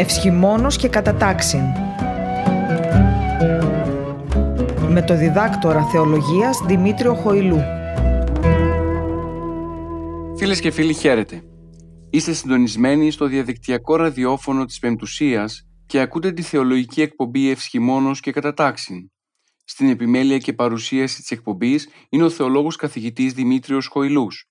Ευσχημόνος και κατατάξιν. Με το διδάκτορα θεολογίας Δημήτριο Χοηλού. Φίλες και φίλοι χαίρετε. Είστε συντονισμένοι στο διαδικτυακό ραδιόφωνο της Πεμπτουσίας και ακούτε τη θεολογική εκπομπή Ευσχημόνος και Κατατάξιν. Στην επιμέλεια και παρουσίαση της εκπομπής είναι ο θεολόγος καθηγητής Δημήτριος Χοηλούς.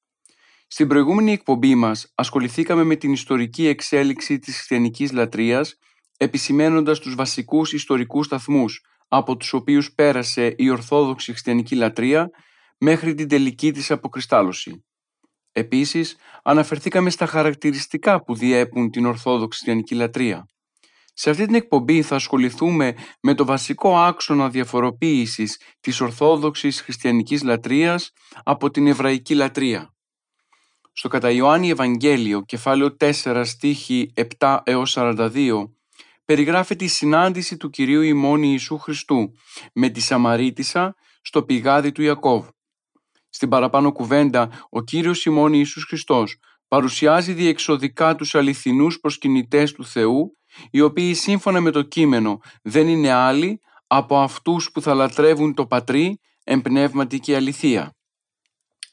Στην προηγούμενη εκπομπή μας ασχοληθήκαμε με την ιστορική εξέλιξη της χριστιανικής λατρείας επισημένοντας τους βασικούς ιστορικούς σταθμούς από τους οποίους πέρασε η Ορθόδοξη χριστιανική λατρεία μέχρι την τελική της αποκριστάλλωση. Επίσης, αναφερθήκαμε στα χαρακτηριστικά που διέπουν την Ορθόδοξη χριστιανική λατρεία. Σε αυτή την εκπομπή θα ασχοληθούμε με το βασικό άξονα διαφοροποίησης της Ορθόδοξης χριστιανικής λατρείας από την Εβραϊκή λατρεία. Στο κατά Ιωάννη Ευαγγέλιο, κεφάλαιο 4, στίχη 7 έως 42, περιγράφεται η συνάντηση του Κυρίου ημών Ιησού Χριστού με τη Σαμαρίτισσα στο πηγάδι του Ιακώβ. Στην παραπάνω κουβέντα, ο Κύριος ημών Ιησούς Χριστός παρουσιάζει διεξοδικά τους αληθινούς προσκυνητές του Θεού, οι οποίοι σύμφωνα με το κείμενο δεν είναι άλλοι από αυτούς που θα λατρεύουν το Πατρί εμπνεύματι και αληθεία.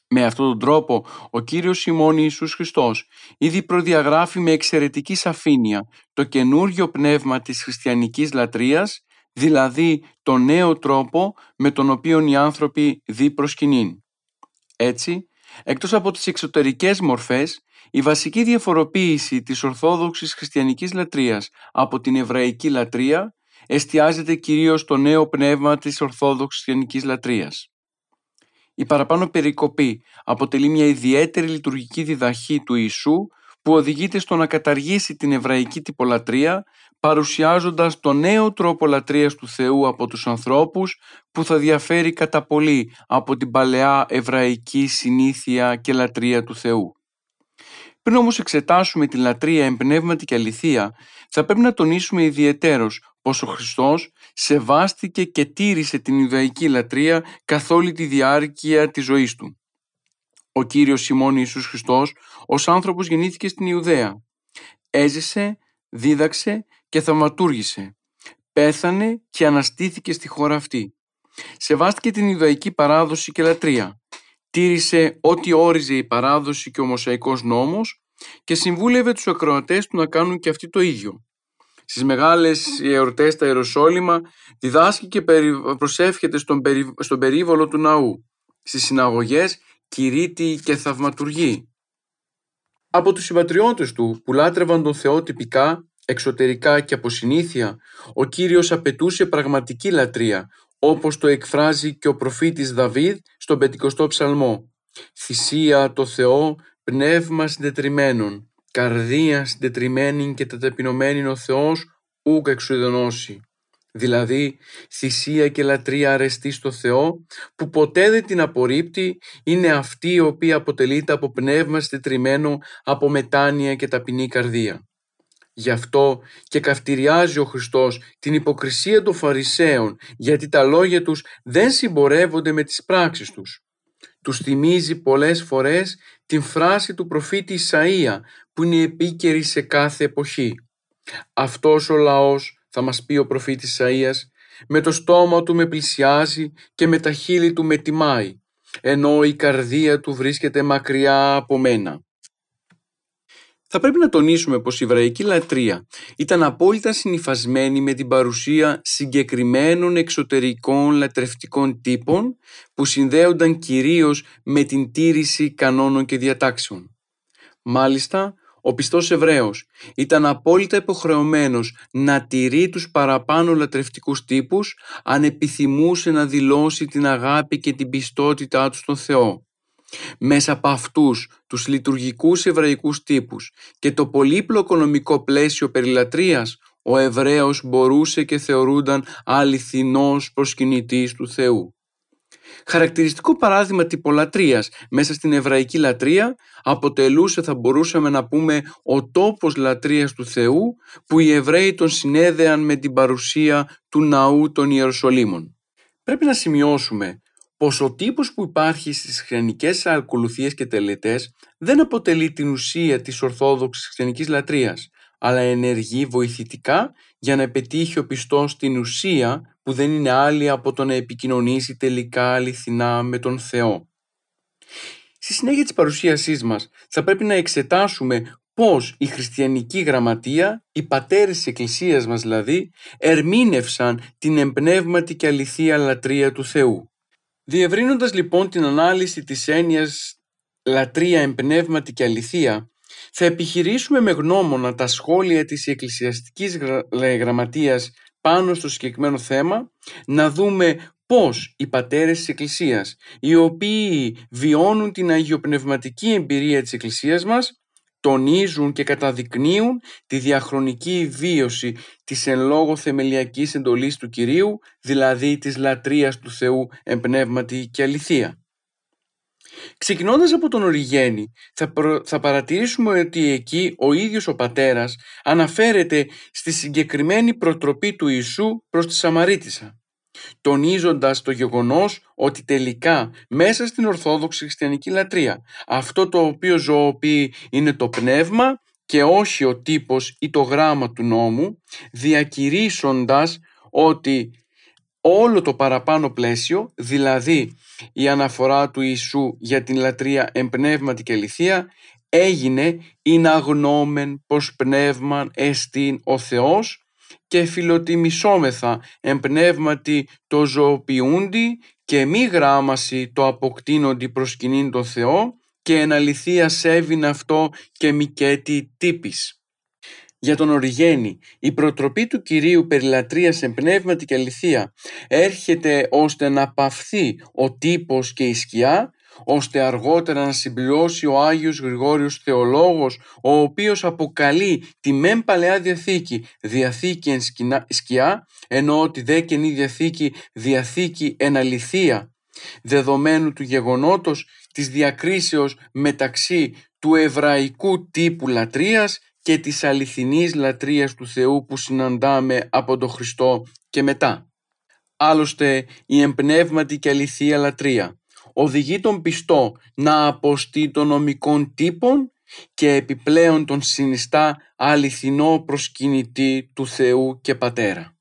Με αυτόν τον τρόπο ο Κύριος Σιμών Ιησούς Χριστός ήδη προδιαγράφει με εξαιρετική σαφήνεια το καινούργιο πνεύμα της χριστιανικής λατρείας, δηλαδή το νέο τρόπο με τον οποίο οι άνθρωποι δι προσκυνήν. Έτσι, εκτός από τις εξωτερικές μορφές, η βασική διαφοροποίηση της ορθόδοξης χριστιανικής λατρείας από την εβραϊκή λατρεία εστιάζεται κυρίως στο νέο πνεύμα της ορθόδοξης χριστιανικής λατρείας. Η παραπάνω περικοπή αποτελεί μια ιδιαίτερη λειτουργική διδαχή του Ιησού που οδηγείται στο να καταργήσει την εβραϊκή τυπολατρεία παρουσιάζοντας το νέο τρόπο λατρείας του Θεού από τους ανθρώπους που θα διαφέρει κατά πολύ από την παλαιά εβραϊκή συνήθεια και λατρεία του Θεού. Πριν όμως εξετάσουμε τη λατρεία εμπνεύματι και αληθεία, θα πρέπει να τονίσουμε ιδιαιτέρως πως ο Χριστός σεβάστηκε και τήρησε την Ιουδαϊκή λατρεία καθ' όλη τη διάρκεια της ζωής του. Ο Κύριος Σιμών Ιησούς Χριστός ως άνθρωπος γεννήθηκε στην Ιουδαία. Έζησε, δίδαξε και θαυματούργησε. Πέθανε και αναστήθηκε στη χώρα αυτή. Σεβάστηκε την Ιουδαϊκή παράδοση και λατρεία. Τήρησε ό,τι όριζε η παράδοση και ο Μωσαϊκός νόμος και συμβούλευε τους ακροατές του να κάνουν και αυτοί το ίδιο. Στις μεγάλες εορτές στα Ιεροσόλυμα διδάσκει και προσεύχεται στον, περι... στον περίβολο του ναού. Στις συναγωγές κηρύττει και θαυματουργεί. Από τους συμπατριώτες του που λάτρευαν τον Θεό τυπικά, εξωτερικά και από συνήθεια, ο Κύριος απαιτούσε πραγματική λατρεία, όπως το εκφράζει και ο προφήτης Δαβίδ στον 50ο ψαλμό. «Θυσία το Θεό, πνεύμα συντετριμένων, καρδία συντετριμένη και ταπεινωμένη ο Θεός ούκ εξουδενώσει. Δηλαδή, θυσία και λατρεία αρεστή στο Θεό, που ποτέ δεν την απορρίπτει, είναι αυτή η οποία αποτελείται από πνεύμα συντετριμένο από μετάνοια και ταπεινή καρδία. Γι' αυτό και καυτηριάζει ο Χριστός την υποκρισία των Φαρισαίων, γιατί τα λόγια τους δεν συμπορεύονται με τις πράξεις τους. Τους θυμίζει πολλές φορές την φράση του προφήτη Ισαΐα που είναι επίκαιρη σε κάθε εποχή. Αυτός ο λαός, θα μας πει ο προφήτης Ισαΐας, με το στόμα του με πλησιάζει και με τα χείλη του με τιμάει, ενώ η καρδία του βρίσκεται μακριά από μένα. Θα πρέπει να τονίσουμε πως η εβραϊκή λατρεία ήταν απόλυτα συνειφασμένη με την παρουσία συγκεκριμένων εξωτερικών λατρευτικών τύπων που συνδέονταν κυρίως με την τήρηση κανόνων και διατάξεων. Μάλιστα, ο πιστός Εβραίος ήταν απόλυτα υποχρεωμένος να τηρεί τους παραπάνω λατρευτικούς τύπους αν επιθυμούσε να δηλώσει την αγάπη και την πιστότητά του στον Θεό. Μέσα από αυτούς τους λειτουργικούς εβραϊκούς τύπους και το πολύπλοκο νομικό πλαίσιο περιλατρίας, ο Εβραίος μπορούσε και θεωρούνταν αληθινός προσκυνητής του Θεού. Χαρακτηριστικό παράδειγμα τυπολατρίας μέσα στην εβραϊκή λατρεία αποτελούσε θα μπορούσαμε να πούμε ο τόπος λατρείας του Θεού που οι Εβραίοι τον συνέδεαν με την παρουσία του ναού των Ιεροσολύμων. Πρέπει να σημειώσουμε πως ο τύπος που υπάρχει στις χριστιανικές ακολουθίες και τελετές δεν αποτελεί την ουσία της ορθόδοξης χριστιανικής λατρείας, αλλά ενεργεί βοηθητικά για να πετύχει ο πιστός την ουσία που δεν είναι άλλη από το να επικοινωνήσει τελικά αληθινά με τον Θεό. Στη συνέχεια της παρουσίασής μας θα πρέπει να εξετάσουμε πώς η χριστιανική γραμματεία, οι πατέρες της Εκκλησίας μας δηλαδή, ερμήνευσαν την εμπνεύματη και αληθεία λατρεία του Θεού. Διευρύνοντας λοιπόν την ανάλυση της έννοιας λατρεία, εμπνεύματη και αληθεία, θα επιχειρήσουμε με γνώμονα τα σχόλια της εκκλησιαστικής γραμματείας πάνω στο συγκεκριμένο θέμα, να δούμε πώς οι πατέρες της Εκκλησίας, οι οποίοι βιώνουν την αγιοπνευματική εμπειρία της Εκκλησίας μας, τονίζουν και καταδεικνύουν τη διαχρονική βίωση της εν λόγω θεμελιακής εντολής του Κυρίου, δηλαδή της λατρείας του Θεού εμπνεύματι και αληθεία. Ξεκινώντας από τον Οριγένη, θα, θα παρατηρήσουμε ότι εκεί ο ίδιος ο πατέρας αναφέρεται στη συγκεκριμένη προτροπή του Ιησού προς τη Σαμαρίτισσα τονίζοντας το γεγονός ότι τελικά μέσα στην Ορθόδοξη Χριστιανική λατρεία αυτό το οποίο ζωοποιεί είναι το πνεύμα και όχι ο τύπος ή το γράμμα του νόμου, διακηρύσσοντας ότι όλο το παραπάνω πλαίσιο, δηλαδή η αναφορά του Ιησού για την λατρεία εμπνεύματι και αληθεία, έγινε «ειν αγνώμεν πως πνεύμαν εστίν ο Θεός» και φιλοτιμισόμεθα εμπνεύματι το ζωοποιούντι και μη γράμμαση το αποκτήνοντι προσκυνήν το Θεό και εν αληθείας σέβην αυτό και μικέτη τύπης. Για τον Οριγένη, η προτροπή του Κυρίου περί λατρείας εν πνεύματι και αληθεία έρχεται ώστε να παυθεί ο τύπος και η σκιά ώστε αργότερα να συμπληρώσει ο Άγιος Γρηγόριος Θεολόγος, ο οποίος αποκαλεί τη μεν Παλαιά Διαθήκη Διαθήκη εν σκιά, ενώ τη δε Καινή Διαθήκη Διαθήκη εν αληθεία, δεδομένου του γεγονότος της διακρίσεως μεταξύ του εβραϊκού τύπου λατρείας και της αληθινής λατρείας του Θεού που συναντάμε από τον Χριστό και μετά. Άλλωστε η εμπνεύματη και αληθεία λατρεία οδηγεί τον πιστό να αποστεί των νομικών τύπων και επιπλέον τον συνιστά αληθινό προσκυνητή του Θεού και Πατέρα.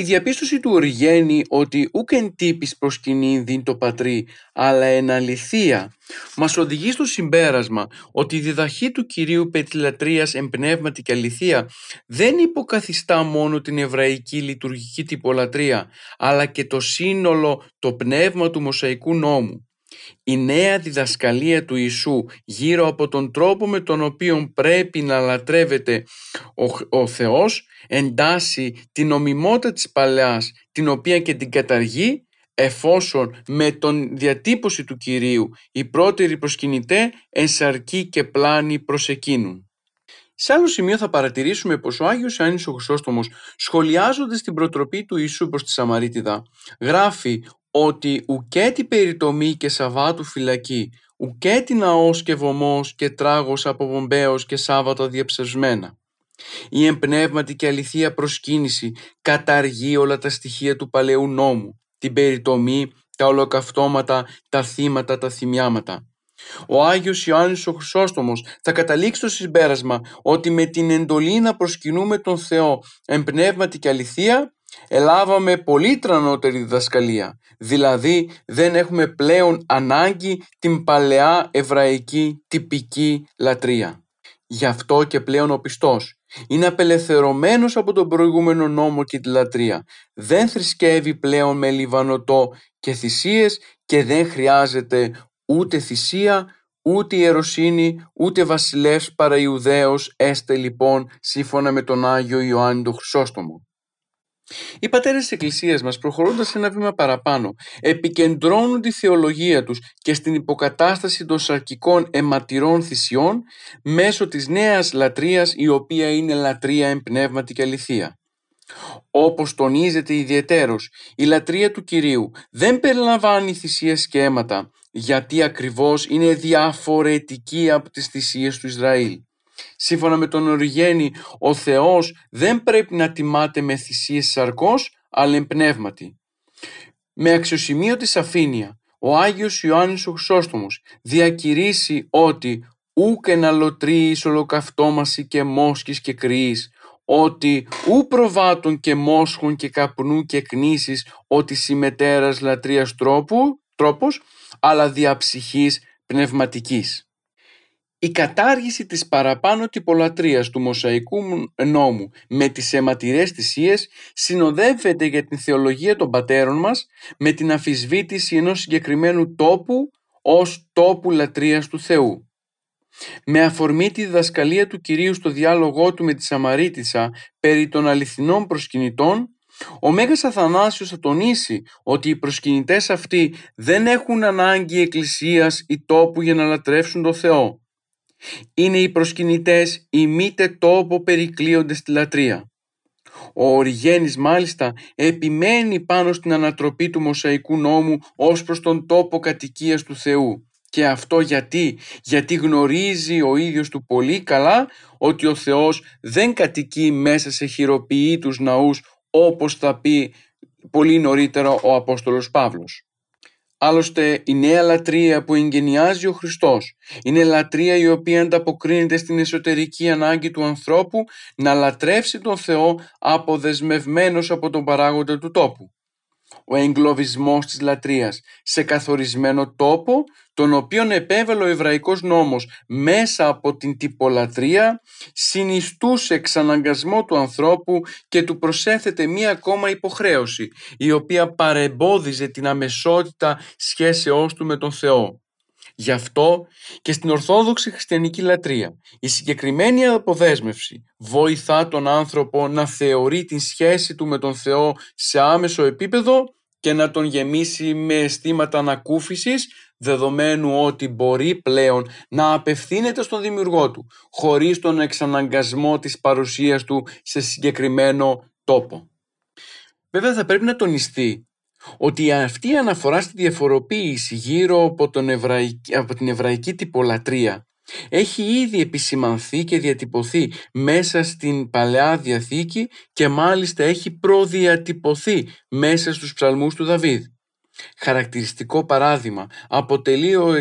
Η διαπίστωση του Οριγένη ότι ούκ εν τύπης προσκυνήν το πατρί, αλλά εν αληθεία, μας οδηγεί στο συμπέρασμα ότι η διδαχή του Κυρίου Πετλατρίας εν πνεύματι και αληθεία δεν υποκαθιστά μόνο την εβραϊκή λειτουργική τυπολατρεία, αλλά και το σύνολο, το πνεύμα του Μωσαϊκού νόμου. Η νέα διδασκαλία του Ιησού γύρω από τον τρόπο με τον οποίο πρέπει να λατρεύεται ο, ο Θεός εντάσσει την νομιμότητα της παλαιάς την οποία και την καταργεί εφόσον με τον διατύπωση του Κυρίου οι πρώτεροι προσκυνητέ ενσαρκεί και πλάνη προς εκείνουν. Σε άλλο σημείο θα παρατηρήσουμε πως ο Άγιος Ιωάννης ο Χρυσόστομος σχολιάζοντας την προτροπή του Ιησού προς τη Σαμαρίτιδα γράφει ότι ουκέτη περιτομή και Σαββάτου φυλακή, ουκέτη ναός και βωμός και τράγος αποβομπέως και Σάββατα διαψευσμένα. Η εμπνεύματη και αληθεία προσκύνηση καταργεί όλα τα στοιχεία του παλαιού νόμου, την περιτομή, τα ολοκαυτώματα, τα θύματα, τα θυμιάματα. Ο Άγιος Ιωάννης ο Χρυσόστομος θα καταλήξει στο συμπέρασμα ότι με την εντολή να προσκυνούμε τον Θεό εμπνεύματη και αληθεία ελάβαμε πολύ τρανότερη διδασκαλία, δηλαδή δεν έχουμε πλέον ανάγκη την παλαιά εβραϊκή τυπική λατρεία. Γι' αυτό και πλέον ο πιστός είναι απελευθερωμένος από τον προηγούμενο νόμο και τη λατρεία. Δεν θρησκεύει πλέον με λιβανοτό και θυσίες και δεν χρειάζεται ούτε θυσία, ούτε ιεροσύνη, ούτε βασιλεύς παρά Ιουδαίος έστε λοιπόν σύμφωνα με τον Άγιο Ιωάννη τον Χρυσόστομο. Οι πατέρες της Εκκλησίας μας προχωρώντας ένα βήμα παραπάνω επικεντρώνουν τη θεολογία τους και στην υποκατάσταση των σαρκικών αιματηρών θυσιών μέσω της νέας λατρείας η οποία είναι λατρεία εμπνεύματη και αληθεία. Όπως τονίζεται ιδιαιτέρως, η λατρεία του Κυρίου δεν περιλαμβάνει θυσίες και αίματα γιατί ακριβώς είναι διαφορετική από τις θυσίες του Ισραήλ. Σύμφωνα με τον Οριγένη, ο Θεός δεν πρέπει να τιμάται με θυσίες σαρκός, αλλά εμπνεύματι. Με αξιοσημείωτη σαφήνεια, ο Άγιος Ιωάννης ο Χρυσόστομος διακηρύσει ότι ούκ να λωτρείς ολοκαυτόμαση και μόσκης και κρυής, ότι ου προβάτων και μόσχων και καπνού και κνήσεις, ότι συμμετέρας λατρείας τρόπου, τρόπος, αλλά διαψυχής πνευματικής. Η κατάργηση της παραπάνω τυπολατρείας του Μοσαϊκού νόμου με τις αιματηρές θυσίες συνοδεύεται για την θεολογία των πατέρων μας με την αφισβήτηση ενός συγκεκριμένου τόπου ως τόπου λατρείας του Θεού. Με αφορμή τη διδασκαλία του Κυρίου στο διάλογό του με τη Σαμαρίτισσα περί των αληθινών προσκυνητών, ο Μέγας Αθανάσιος θα τονίσει ότι οι προσκυνητές αυτοί δεν έχουν ανάγκη εκκλησίας ή τόπου για να λατρεύσουν τον Θεό. Είναι οι προσκυνητές οι μήτε τόπο περικλείονται στη λατρεία. Ο Οριγένης μάλιστα επιμένει πάνω στην ανατροπή του Μοσαϊκού νόμου ως προς τον τόπο κατοικίας του Θεού. Και αυτό γιατί, γιατί γνωρίζει ο ίδιος του πολύ καλά ότι ο Θεός δεν κατοικεί μέσα σε χειροποιήτους ναούς όπως θα πει πολύ νωρίτερα ο Απόστολος Παύλος. Άλλωστε η νέα λατρεία που εγγενιάζει ο Χριστός είναι λατρεία η οποία ανταποκρίνεται στην εσωτερική ανάγκη του ανθρώπου να λατρεύσει τον Θεό αποδεσμευμένος από τον παράγοντα του τόπου ο εγκλωβισμός της λατρείας σε καθορισμένο τόπο τον οποίον επέβαλε ο εβραϊκός νόμος μέσα από την τυπολατρεία συνιστούσε εξαναγκασμό του ανθρώπου και του προσέθεται μία ακόμα υποχρέωση η οποία παρεμπόδιζε την αμεσότητα σχέσεώς του με τον Θεό. Γι' αυτό και στην Ορθόδοξη Χριστιανική λατρεία η συγκεκριμένη αποδέσμευση βοηθά τον άνθρωπο να θεωρεί την σχέση του με τον Θεό σε άμεσο επίπεδο και να τον γεμίσει με αισθήματα ανακούφισης δεδομένου ότι μπορεί πλέον να απευθύνεται στον δημιουργό του χωρίς τον εξαναγκασμό της παρουσίας του σε συγκεκριμένο τόπο. Βέβαια θα πρέπει να τονιστεί ότι αυτή η αναφορά στη διαφοροποίηση γύρω από, τον από την εβραϊκή τυπολατρεία έχει ήδη επισημανθεί και διατυπωθεί μέσα στην Παλαιά Διαθήκη και μάλιστα έχει προδιατυπωθεί μέσα στους ψαλμούς του Δαβίδ. Χαρακτηριστικό παράδειγμα αποτελεί ο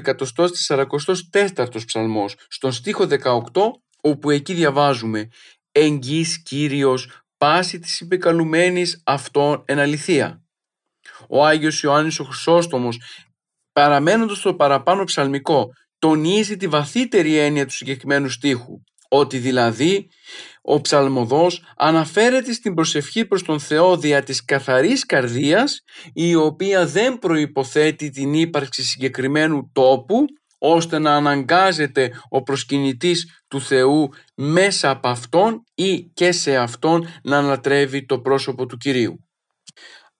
144ος ψαλμός στον στίχο 18 όπου εκεί διαβάζουμε «Εγγύς Κύριος πάση της υπεκαλουμένης αυτόν εν αληθεία». Ο Άγιος Ιωάννης ο Χρυσόστομος παραμένοντας στο παραπάνω ψαλμικό τονίζει τη βαθύτερη έννοια του συγκεκριμένου στίχου, ότι δηλαδή ο ψαλμοδός αναφέρεται στην προσευχή προς τον Θεό δια της καθαρής καρδίας, η οποία δεν προϋποθέτει την ύπαρξη συγκεκριμένου τόπου, ώστε να αναγκάζεται ο προσκυνητής του Θεού μέσα από Αυτόν ή και σε Αυτόν να ανατρεύει το πρόσωπο του Κυρίου.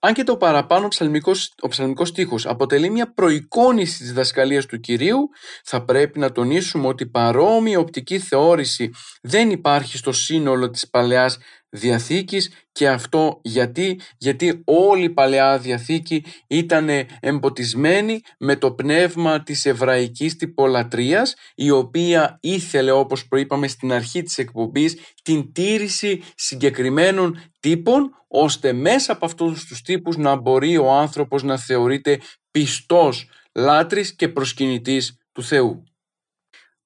Αν και το παραπάνω ψαλμικός, ο ψαλμικός στίχος αποτελεί μια προεικόνηση της δασκαλίας του Κυρίου, θα πρέπει να τονίσουμε ότι παρόμοια οπτική θεώρηση δεν υπάρχει στο σύνολο της Παλαιάς Διαθήκης και αυτό γιατί, γιατί όλη η Παλαιά Διαθήκη ήταν εμποτισμένη με το πνεύμα της εβραϊκής τυπολατρείας η οποία ήθελε όπως προείπαμε στην αρχή της εκπομπής την τήρηση συγκεκριμένων τύπων ώστε μέσα από αυτούς τους τύπους να μπορεί ο άνθρωπος να θεωρείται πιστός λάτρης και προσκυνητής του Θεού.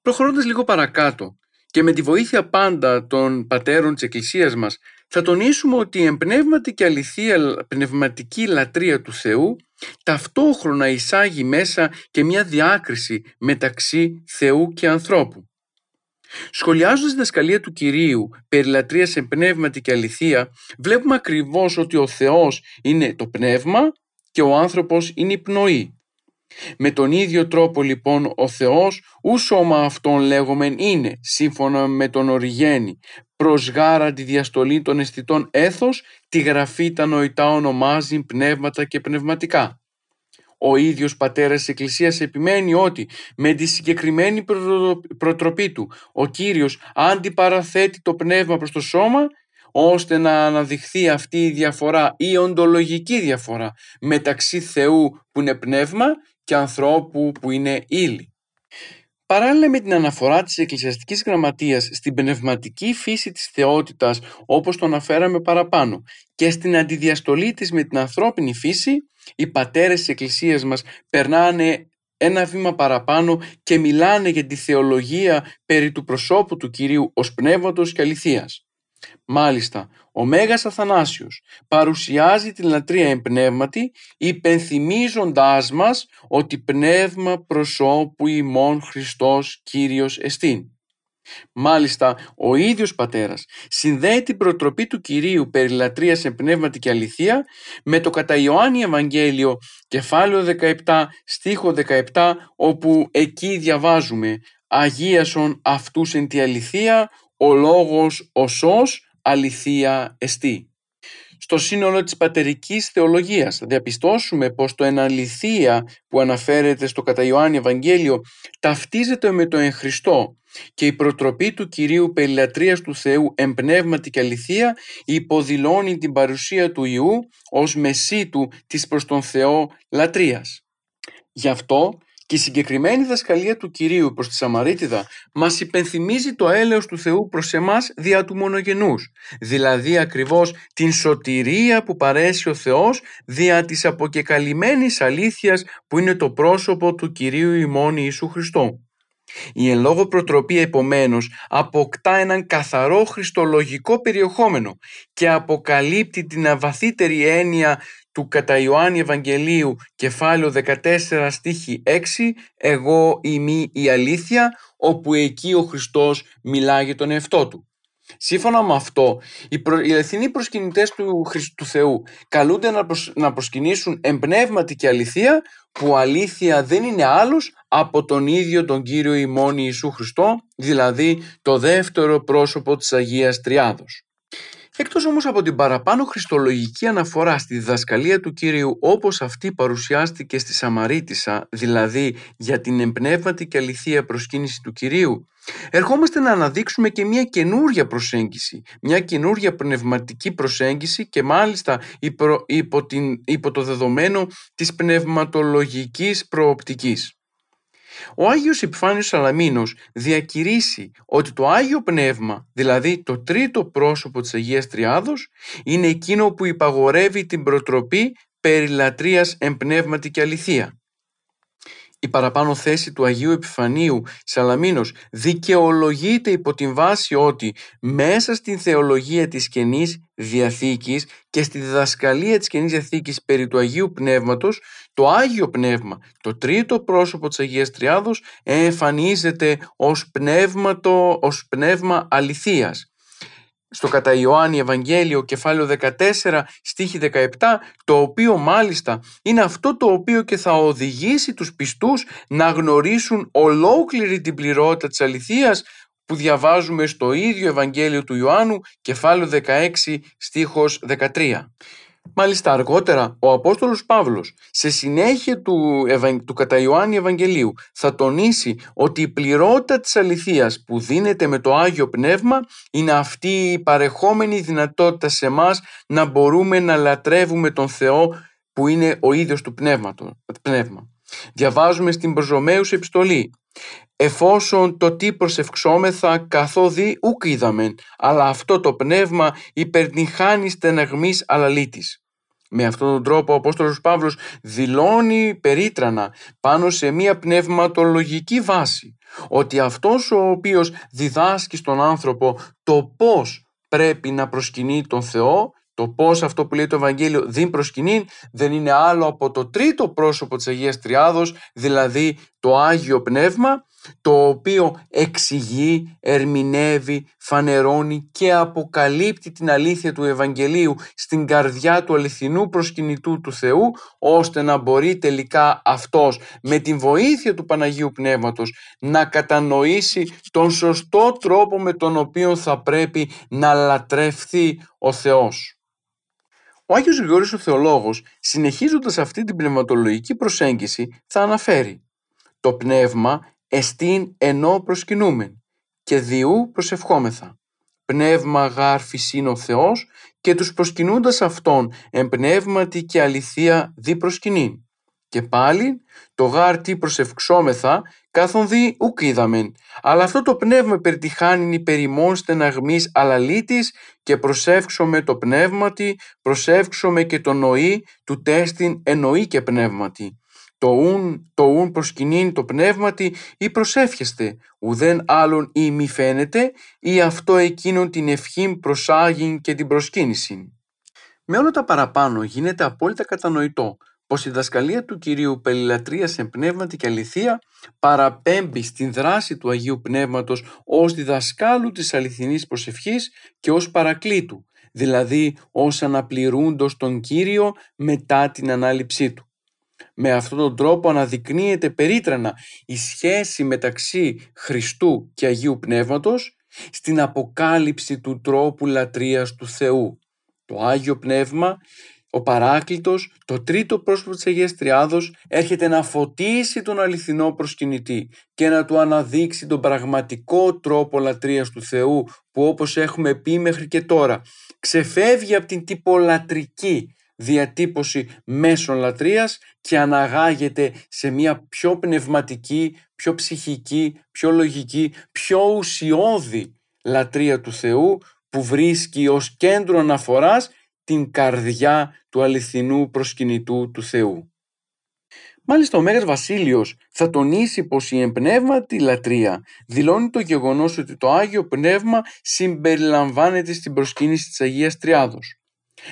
Προχωρώντας λίγο παρακάτω, και με τη βοήθεια πάντα των πατέρων της Εκκλησίας μας θα τονίσουμε ότι η εμπνεύματη και αληθεία πνευματική λατρεία του Θεού ταυτόχρονα εισάγει μέσα και μια διάκριση μεταξύ Θεού και ανθρώπου. Σχολιάζοντας τη δασκαλία του Κυρίου περί λατρείας σε πνεύματι και αληθεία, βλέπουμε ακριβώς ότι ο Θεός είναι το πνεύμα και ο άνθρωπος είναι η πνοή. Με τον ίδιο τρόπο λοιπόν ο Θεός ου σώμα αυτόν λέγομεν είναι σύμφωνα με τον Οριγένη προς γάρα τη διαστολή των αισθητών έθος τη γραφή τα νοητά ονομάζει πνεύματα και πνευματικά. Ο ίδιος πατέρας της Εκκλησίας επιμένει ότι με τη συγκεκριμένη προτροπή του ο Κύριος αντιπαραθέτει το πνεύμα προς το σώμα ώστε να αναδειχθεί αυτή η διαφορά, η οντολογική διαφορά μεταξύ Θεού που είναι πνεύμα και ανθρώπου που είναι ύλη. Παράλληλα με την αναφορά της εκκλησιαστικής γραμματείας στην πνευματική φύση της θεότητας όπως το αναφέραμε παραπάνω και στην αντιδιαστολή της με την ανθρώπινη φύση, οι πατέρες της εκκλησίας μας περνάνε ένα βήμα παραπάνω και μιλάνε για τη θεολογία περί του προσώπου του Κυρίου ως πνεύματος και αληθείας. Μάλιστα, ο Μέγας Αθανάσιος παρουσιάζει την λατρεία εμπνεύματι υπενθυμίζοντάς μας ότι πνεύμα προσώπου ημών Χριστός Κύριος εστίν. Μάλιστα, ο ίδιος πατέρας συνδέει την προτροπή του Κυρίου περί λατρείας σε πνεύματι και αληθεία με το κατά Ιωάννη Ευαγγέλιο κεφάλαιο 17 στίχο 17 όπου εκεί διαβάζουμε «Αγίασον αυτούς εν τη αληθεία, ο λόγος ο σως αληθεία εστί». Στο σύνολο της πατερικής θεολογίας θα διαπιστώσουμε πως το εναληθεία που αναφέρεται στο κατά Ιωάννη Ευαγγέλιο ταυτίζεται με το εν Χριστώ και η προτροπή του Κυρίου περιλατρίας του Θεού εμπνεύματι και αληθεία υποδηλώνει την παρουσία του Ιού ως μεσίτου της προς τον Θεό λατρείας. Γι' αυτό και η συγκεκριμένη δασκαλία του Κυρίου προς τη Σαμαρίτιδα μας υπενθυμίζει το έλεος του Θεού προς εμάς δια του μονογενούς, δηλαδή ακριβώς την σωτηρία που παρέσει ο Θεός δια της αποκεκαλυμμένης αλήθειας που είναι το πρόσωπο του Κυρίου ημών Ιησού Χριστού. Η εν λόγω προτροπή επομένως αποκτά έναν καθαρό χριστολογικό περιεχόμενο και αποκαλύπτει την αβαθύτερη έννοια του κατά Ιωάννη Ευαγγελίου κεφάλαιο 14 στίχη 6 «Εγώ είμαι η αλήθεια» όπου εκεί ο Χριστός μιλάει για τον εαυτό του. Σύμφωνα με αυτό, οι, προ... οι αληθινοί προσκυνητές του, του Θεού καλούνται να, να προσκυνήσουν εμπνεύματι και αληθεία που αλήθεια δεν είναι άλλος από τον ίδιο τον Κύριο ημών Ιησού Χριστό, δηλαδή το δεύτερο πρόσωπο της Αγίας Τριάδος. Εκτός όμως από την παραπάνω χριστολογική αναφορά στη διδασκαλία του Κύριου όπως αυτή παρουσιάστηκε στη Σαμαρίτισσα, δηλαδή για την εμπνεύματη και αληθεία προσκύνηση του Κυρίου, ερχόμαστε να αναδείξουμε και μια καινούρια προσέγγιση, μια καινούρια πνευματική προσέγγιση και μάλιστα υπό, υπό, την, υπό το δεδομένο της πνευματολογικής προοπτικής. Ο Άγιος Επιφάνιος Σαλαμίνος διακηρύσει ότι το Άγιο Πνεύμα, δηλαδή το τρίτο πρόσωπο της Αγίας Τριάδος, είναι εκείνο που υπαγορεύει την προτροπή περί λατρείας εμπνεύματι και αληθεία. Η παραπάνω θέση του Αγίου Επιφανίου Σαλαμίνος δικαιολογείται υπό την βάση ότι μέσα στην θεολογία της Καινής Διαθήκης και στη διδασκαλία της Καινής Διαθήκης περί του Αγίου Πνεύματος το Άγιο Πνεύμα, το τρίτο πρόσωπο της Αγίας Τριάδος εμφανίζεται ως, πνεύματο, ως πνεύμα αληθείας στο κατά Ιωάννη Ευαγγέλιο κεφάλαιο 14 στίχη 17 το οποίο μάλιστα είναι αυτό το οποίο και θα οδηγήσει τους πιστούς να γνωρίσουν ολόκληρη την πληρότητα της αληθείας που διαβάζουμε στο ίδιο Ευαγγέλιο του Ιωάννου κεφάλαιο 16 στίχος 13. Μάλιστα αργότερα ο Απόστολος Παύλος σε συνέχεια του, του κατά Ιωάννη Ευαγγελίου θα τονίσει ότι η πληρότητα της αληθείας που δίνεται με το Άγιο Πνεύμα είναι αυτή η παρεχόμενη δυνατότητα σε μας να μπορούμε να λατρεύουμε τον Θεό που είναι ο ίδιος του πνεύμα. Διαβάζουμε στην Προζωμαίους επιστολή εφόσον το τι προσευξόμεθα καθόδι ουκ είδαμεν, αλλά αυτό το πνεύμα υπερνυχάνει στεναγμής αλαλήτης. Με αυτόν τον τρόπο ο Απόστολος Παύλος δηλώνει περίτρανα πάνω σε μια πνευματολογική βάση ότι αυτός ο οποίος διδάσκει στον άνθρωπο το πώς πρέπει να προσκυνεί τον Θεό το πώς αυτό που λέει το Ευαγγέλιο δίν προσκυνήν δεν είναι άλλο από το τρίτο πρόσωπο της Αγίας Τριάδος, δηλαδή το Άγιο Πνεύμα, το οποίο εξηγεί, ερμηνεύει, φανερώνει και αποκαλύπτει την αλήθεια του Ευαγγελίου στην καρδιά του αληθινού προσκυνητού του Θεού, ώστε να μπορεί τελικά αυτός με την βοήθεια του Παναγίου Πνεύματος να κατανοήσει τον σωστό τρόπο με τον οποίο θα πρέπει να λατρευθεί ο Θεός. Ο Άγιος Γρηγόρης ο Θεολόγος, συνεχίζοντας αυτή την πνευματολογική προσέγγιση, θα αναφέρει «Το πνεύμα εστίν ενώ προσκυνούμεν και διού προσευχόμεθα. Πνεύμα γάρ φυσίν ο Θεός και τους προσκυνούντας Αυτόν εμπνεύματι και αληθεία δι προσκυνήν. Και πάλι το γάρ τι προσευξόμεθα κάθον δι ουκ είδαμεν, αλλά αυτό το πνεύμα περτυχάνει υπερημών στεναγμής αλαλήτης και προσεύξομαι το πνεύματι, προσεύξομαι και το νοή του τέστην εννοεί και πνεύματι το ουν, το ουν προσκυνήν το πνεύματι ή προσεύχεστε, ουδέν άλλον ή μη φαίνεται ή αυτό εκείνον την ευχήν προσάγειν και την προσκύνησιν. Με όλα τα παραπάνω γίνεται απόλυτα κατανοητό πως η δασκαλία του Κυρίου Πελιλατρία σε πνεύματι και αληθεία παραπέμπει στην δράση του Αγίου Πνεύματος ως διδασκάλου της αληθινής προσευχής και ως παρακλήτου, δηλαδή ως αναπληρούντος τον Κύριο μετά την ανάληψή του. Με αυτόν τον τρόπο αναδεικνύεται περίτρανα η σχέση μεταξύ Χριστού και Αγίου Πνεύματος στην αποκάλυψη του τρόπου λατρείας του Θεού. Το Άγιο Πνεύμα, ο Παράκλητος, το τρίτο πρόσωπο της Αγίας Τριάδος, έρχεται να φωτίσει τον αληθινό προσκυνητή και να του αναδείξει τον πραγματικό τρόπο λατρείας του Θεού που όπως έχουμε πει μέχρι και τώρα ξεφεύγει από την τυπολατρική διατύπωση μέσων λατρείας και αναγάγεται σε μια πιο πνευματική, πιο ψυχική, πιο λογική, πιο ουσιώδη λατρεία του Θεού που βρίσκει ως κέντρο αναφοράς την καρδιά του αληθινού προσκυνητού του Θεού. Μάλιστα ο Μέγας Βασίλειος θα τονίσει πως η εμπνεύματη λατρεία δηλώνει το γεγονός ότι το Άγιο Πνεύμα συμπεριλαμβάνεται στην προσκύνηση της Αγίας Τριάδος.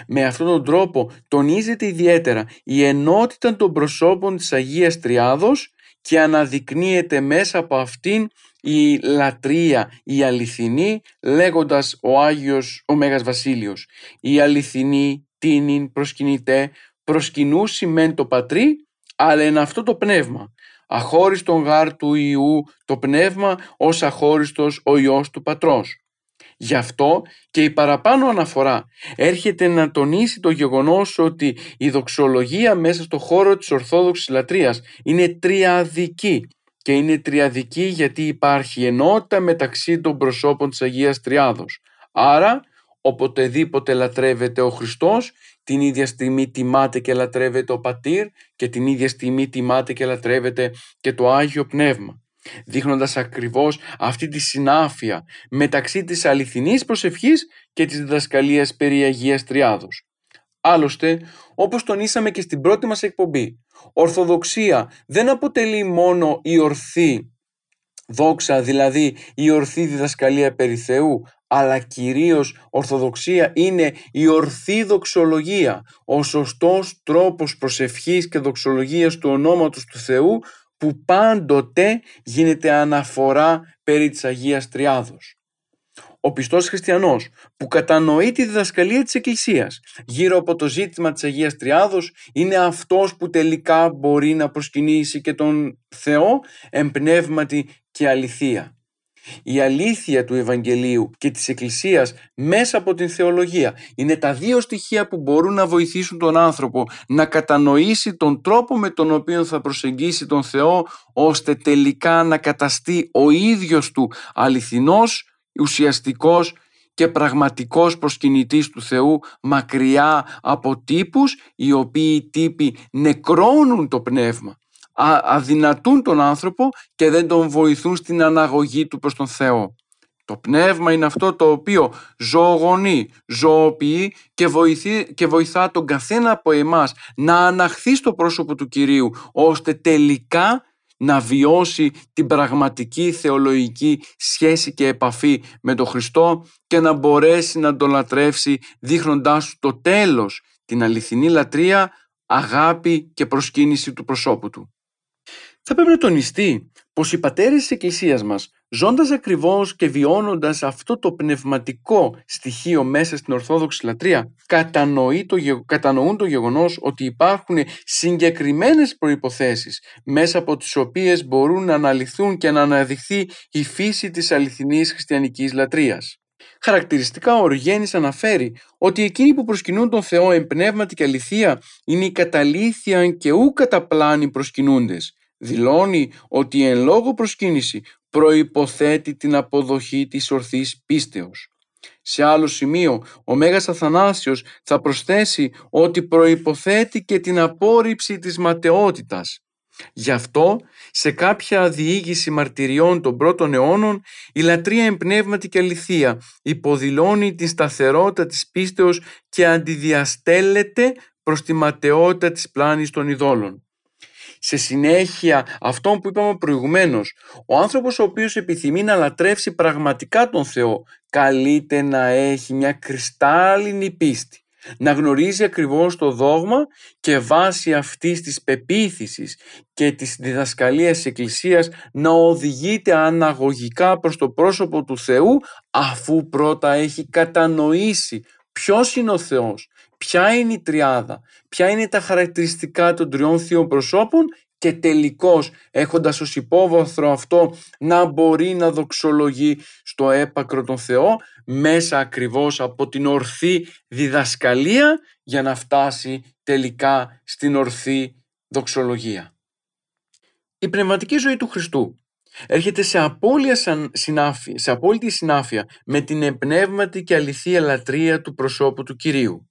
Με αυτόν τον τρόπο τονίζεται ιδιαίτερα η ενότητα των προσώπων της Αγίας Τριάδος και αναδεικνύεται μέσα από αυτήν η λατρεία, η αληθινή, λέγοντας ο Άγιος ο Μέγας Βασίλειος. Η αληθινή τίνην προσκυνητέ, προσκυνού σημαίνει το πατρί, αλλά είναι αυτό το πνεύμα. Αχώριστον γάρ του Ιού το πνεύμα ως αχώριστος ο Υιός του Πατρός. Γι' αυτό και η παραπάνω αναφορά έρχεται να τονίσει το γεγονός ότι η δοξολογία μέσα στο χώρο της Ορθόδοξης Λατρείας είναι τριαδική και είναι τριαδική γιατί υπάρχει ενότητα μεταξύ των προσώπων της Αγίας Τριάδος. Άρα, οποτεδήποτε λατρεύεται ο Χριστός, την ίδια στιγμή τιμάται και λατρεύεται ο Πατήρ και την ίδια στιγμή τιμάται και λατρεύεται και το Άγιο Πνεύμα δείχνοντας ακριβώς αυτή τη συνάφεια μεταξύ της αληθινής προσευχής και της διδασκαλίας περί Αγίας Τριάδος. Άλλωστε, όπως τονίσαμε και στην πρώτη μας εκπομπή, Ορθοδοξία δεν αποτελεί μόνο η ορθή δόξα, δηλαδή η ορθή διδασκαλία περί Θεού, αλλά κυρίως Ορθοδοξία είναι η ορθή δοξολογία, ο σωστός τρόπος προσευχής και δοξολογίας του ονόματος του Θεού που πάντοτε γίνεται αναφορά περί της Αγίας Τριάδος. Ο πιστός χριστιανός που κατανοεί τη διδασκαλία της Εκκλησίας γύρω από το ζήτημα της Αγίας Τριάδος είναι αυτός που τελικά μπορεί να προσκυνήσει και τον Θεό εμπνεύματι και αληθεία. Η αλήθεια του Ευαγγελίου και της Εκκλησίας μέσα από την θεολογία είναι τα δύο στοιχεία που μπορούν να βοηθήσουν τον άνθρωπο να κατανοήσει τον τρόπο με τον οποίο θα προσεγγίσει τον Θεό ώστε τελικά να καταστεί ο ίδιος του αληθινός, ουσιαστικός και πραγματικός προσκυνητής του Θεού μακριά από τύπους οι οποίοι τύποι νεκρώνουν το πνεύμα αδυνατούν τον άνθρωπο και δεν τον βοηθούν στην αναγωγή του προς τον Θεό. Το πνεύμα είναι αυτό το οποίο ζωογονεί, ζωοποιεί και, βοηθεί, και βοηθά τον καθένα από εμάς να αναχθεί στο πρόσωπο του Κυρίου ώστε τελικά να βιώσει την πραγματική θεολογική σχέση και επαφή με τον Χριστό και να μπορέσει να τον λατρεύσει δείχνοντάς του το τέλος, την αληθινή λατρεία, αγάπη και προσκύνηση του προσώπου του. Θα πρέπει να τονιστεί πως οι πατέρες της Εκκλησίας μας, ζώντας ακριβώς και βιώνοντας αυτό το πνευματικό στοιχείο μέσα στην Ορθόδοξη λατρεία, το, κατανοούν το γεγονός ότι υπάρχουν συγκεκριμένες προϋποθέσεις μέσα από τις οποίες μπορούν να αναλυθούν και να αναδειχθεί η φύση της αληθινής χριστιανικής λατρείας. Χαρακτηριστικά ο Οριγένης αναφέρει ότι εκείνοι που προσκυνούν τον Θεό εν πνεύματι και αληθεία είναι οι καταλήθεια και ου καταπλάνοι προσκυνούντες δηλώνει ότι η εν λόγω προσκύνηση προϋποθέτει την αποδοχή της ορθής πίστεως. Σε άλλο σημείο, ο Μέγας Αθανάσιος θα προσθέσει ότι προϋποθέτει και την απόρριψη της ματαιότητας. Γι' αυτό, σε κάποια διήγηση μαρτυριών των πρώτων αιώνων, η λατρεία εμπνεύματη και αληθεία υποδηλώνει τη σταθερότητα της πίστεως και αντιδιαστέλλεται προς τη ματαιότητα της πλάνης των ειδόλων. Σε συνέχεια αυτό που είπαμε προηγουμένως, ο άνθρωπος ο οποίος επιθυμεί να λατρεύσει πραγματικά τον Θεό, καλείται να έχει μια κρυστάλλινη πίστη να γνωρίζει ακριβώς το δόγμα και βάσει αυτής της πεποίθησης και της διδασκαλίας της Εκκλησίας να οδηγείται αναγωγικά προς το πρόσωπο του Θεού αφού πρώτα έχει κατανοήσει ποιος είναι ο Θεός, ποια είναι η τριάδα, ποια είναι τα χαρακτηριστικά των τριών θείων προσώπων και τελικώς έχοντας ως υπόβαθρο αυτό να μπορεί να δοξολογεί στο έπακρο τον Θεό μέσα ακριβώς από την ορθή διδασκαλία για να φτάσει τελικά στην ορθή δοξολογία. Η πνευματική ζωή του Χριστού έρχεται σε, συνάφεια, σε απόλυτη συνάφεια με την εμπνεύματη και αληθή λατρεία του προσώπου του Κυρίου.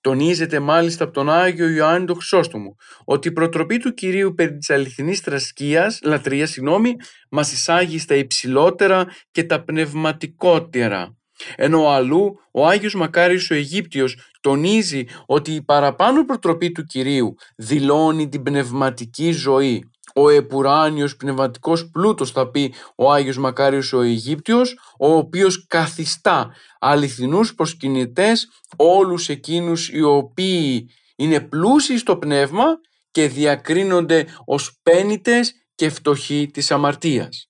Τονίζεται μάλιστα από τον Άγιο Ιωάννη τον Χρυσόστομο ότι η προτροπή του Κυρίου περί της αληθινής τρασκίας, λατρείας συγγνώμη, μας εισάγει στα υψηλότερα και τα πνευματικότερα. Ενώ αλλού ο Άγιος Μακάριος ο Αιγύπτιος τονίζει ότι η παραπάνω προτροπή του Κυρίου δηλώνει την πνευματική ζωή ο επουράνιος πνευματικός πλούτος θα πει ο Άγιος Μακάριος ο Αιγύπτιος, ο οποίος καθιστά αληθινούς προσκυνητές όλους εκείνους οι οποίοι είναι πλούσιοι στο πνεύμα και διακρίνονται ως πένιτες και φτωχοί της αμαρτίας.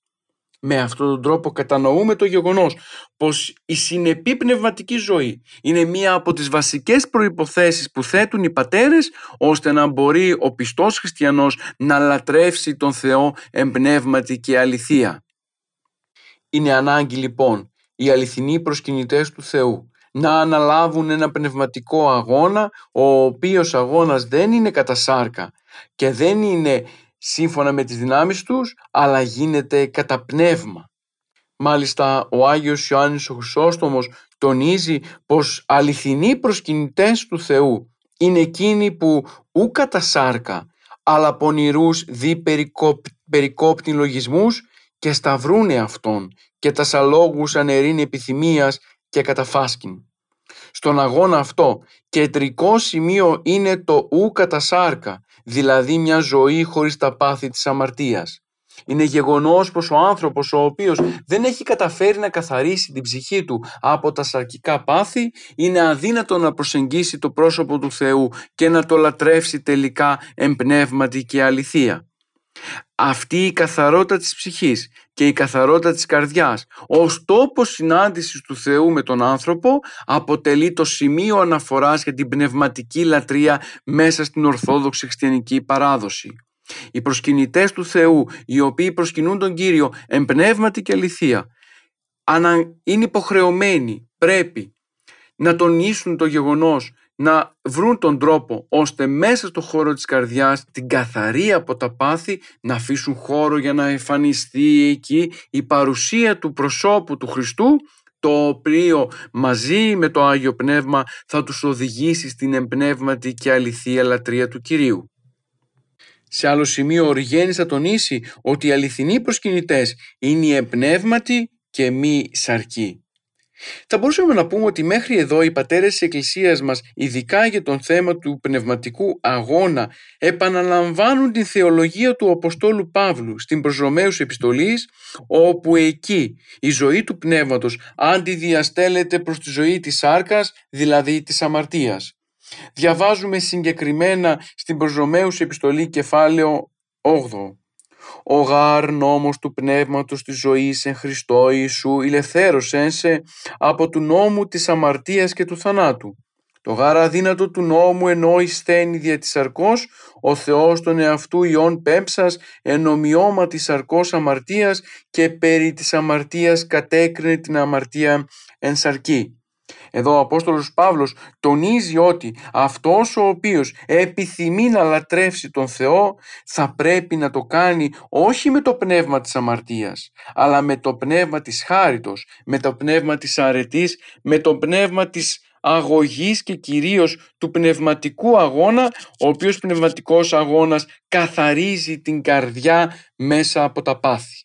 Με αυτόν τον τρόπο κατανοούμε το γεγονός πως η συνεπή πνευματική ζωή είναι μία από τις βασικές προϋποθέσεις που θέτουν οι πατέρες ώστε να μπορεί ο πιστός χριστιανός να λατρεύσει τον Θεό εμπνεύματι και αληθεία. Είναι ανάγκη λοιπόν οι αληθινοί προσκυνητές του Θεού να αναλάβουν ένα πνευματικό αγώνα ο οποίος αγώνας δεν είναι κατά σάρκα και δεν είναι σύμφωνα με τις δυνάμεις τους, αλλά γίνεται κατά πνεύμα. Μάλιστα, ο Άγιος Ιωάννης ο Χρυσόστομος τονίζει πως αληθινοί προσκυνητές του Θεού είναι εκείνοι που ου κατά σάρκα, αλλά πονηρούς δι περικόπτει λογισμούς και σταυρούνε αυτόν και τα σαλόγους ανερήν επιθυμίας και καταφάσκην. Στον αγώνα αυτό κεντρικό σημείο είναι το ου κατά σάρκα, δηλαδή μια ζωή χωρίς τα πάθη της αμαρτίας. Είναι γεγονός πως ο άνθρωπος ο οποίος δεν έχει καταφέρει να καθαρίσει την ψυχή του από τα σαρκικά πάθη είναι αδύνατο να προσεγγίσει το πρόσωπο του Θεού και να το λατρεύσει τελικά εμπνεύματι και αληθεία. Αυτή η καθαρότητα της ψυχής και η καθαρότητα της καρδιάς ως τόπος συνάντησης του Θεού με τον άνθρωπο αποτελεί το σημείο αναφοράς για την πνευματική λατρεία μέσα στην Ορθόδοξη Χριστιανική παράδοση. Οι προσκυνητές του Θεού, οι οποίοι προσκυνούν τον Κύριο εμπνεύματι και αληθεία, είναι υποχρεωμένοι, πρέπει να τονίσουν το γεγονός να βρουν τον τρόπο ώστε μέσα στο χώρο της καρδιάς την καθαρή από τα πάθη να αφήσουν χώρο για να εμφανιστεί εκεί η παρουσία του προσώπου του Χριστού το οποίο μαζί με το Άγιο Πνεύμα θα τους οδηγήσει στην εμπνεύματη και αληθεία λατρεία του Κυρίου. Σε άλλο σημείο ο Ριγένης θα τονίσει ότι οι αληθινοί προσκυνητές είναι οι εμπνεύματοι και μη σαρκοί. Θα μπορούσαμε να πούμε ότι μέχρι εδώ οι πατέρες της Εκκλησίας μας, ειδικά για τον θέμα του πνευματικού αγώνα, επαναλαμβάνουν την θεολογία του Αποστόλου Παύλου στην προς Ρωμαίους επιστολής, όπου εκεί η ζωή του πνεύματος αντιδιαστέλλεται προς τη ζωή της σάρκας, δηλαδή της αμαρτίας. Διαβάζουμε συγκεκριμένα στην προς Ρωμαίους επιστολή κεφάλαιο 8. Ο γάρ νόμος του πνεύματος της ζωής εν Χριστώ Ιησού ηλευθέρωσεν σε από του νόμου της αμαρτίας και του θανάτου. Το γάρ αδύνατο του νόμου ενώ εισθένει δια της αρκός, ο Θεός τον εαυτού ιών πέμψας εν ομοιώμα της αρκός αμαρτίας και περί της αμαρτίας κατέκρινε την αμαρτία εν σαρκή. Εδώ ο Απόστολος Παύλος τονίζει ότι αυτός ο οποίος επιθυμεί να λατρεύσει τον Θεό θα πρέπει να το κάνει όχι με το πνεύμα της αμαρτίας αλλά με το πνεύμα της χάριτος, με το πνεύμα της αρετής, με το πνεύμα της αγωγής και κυρίως του πνευματικού αγώνα, ο οποίος πνευματικός αγώνας καθαρίζει την καρδιά μέσα από τα πάθη.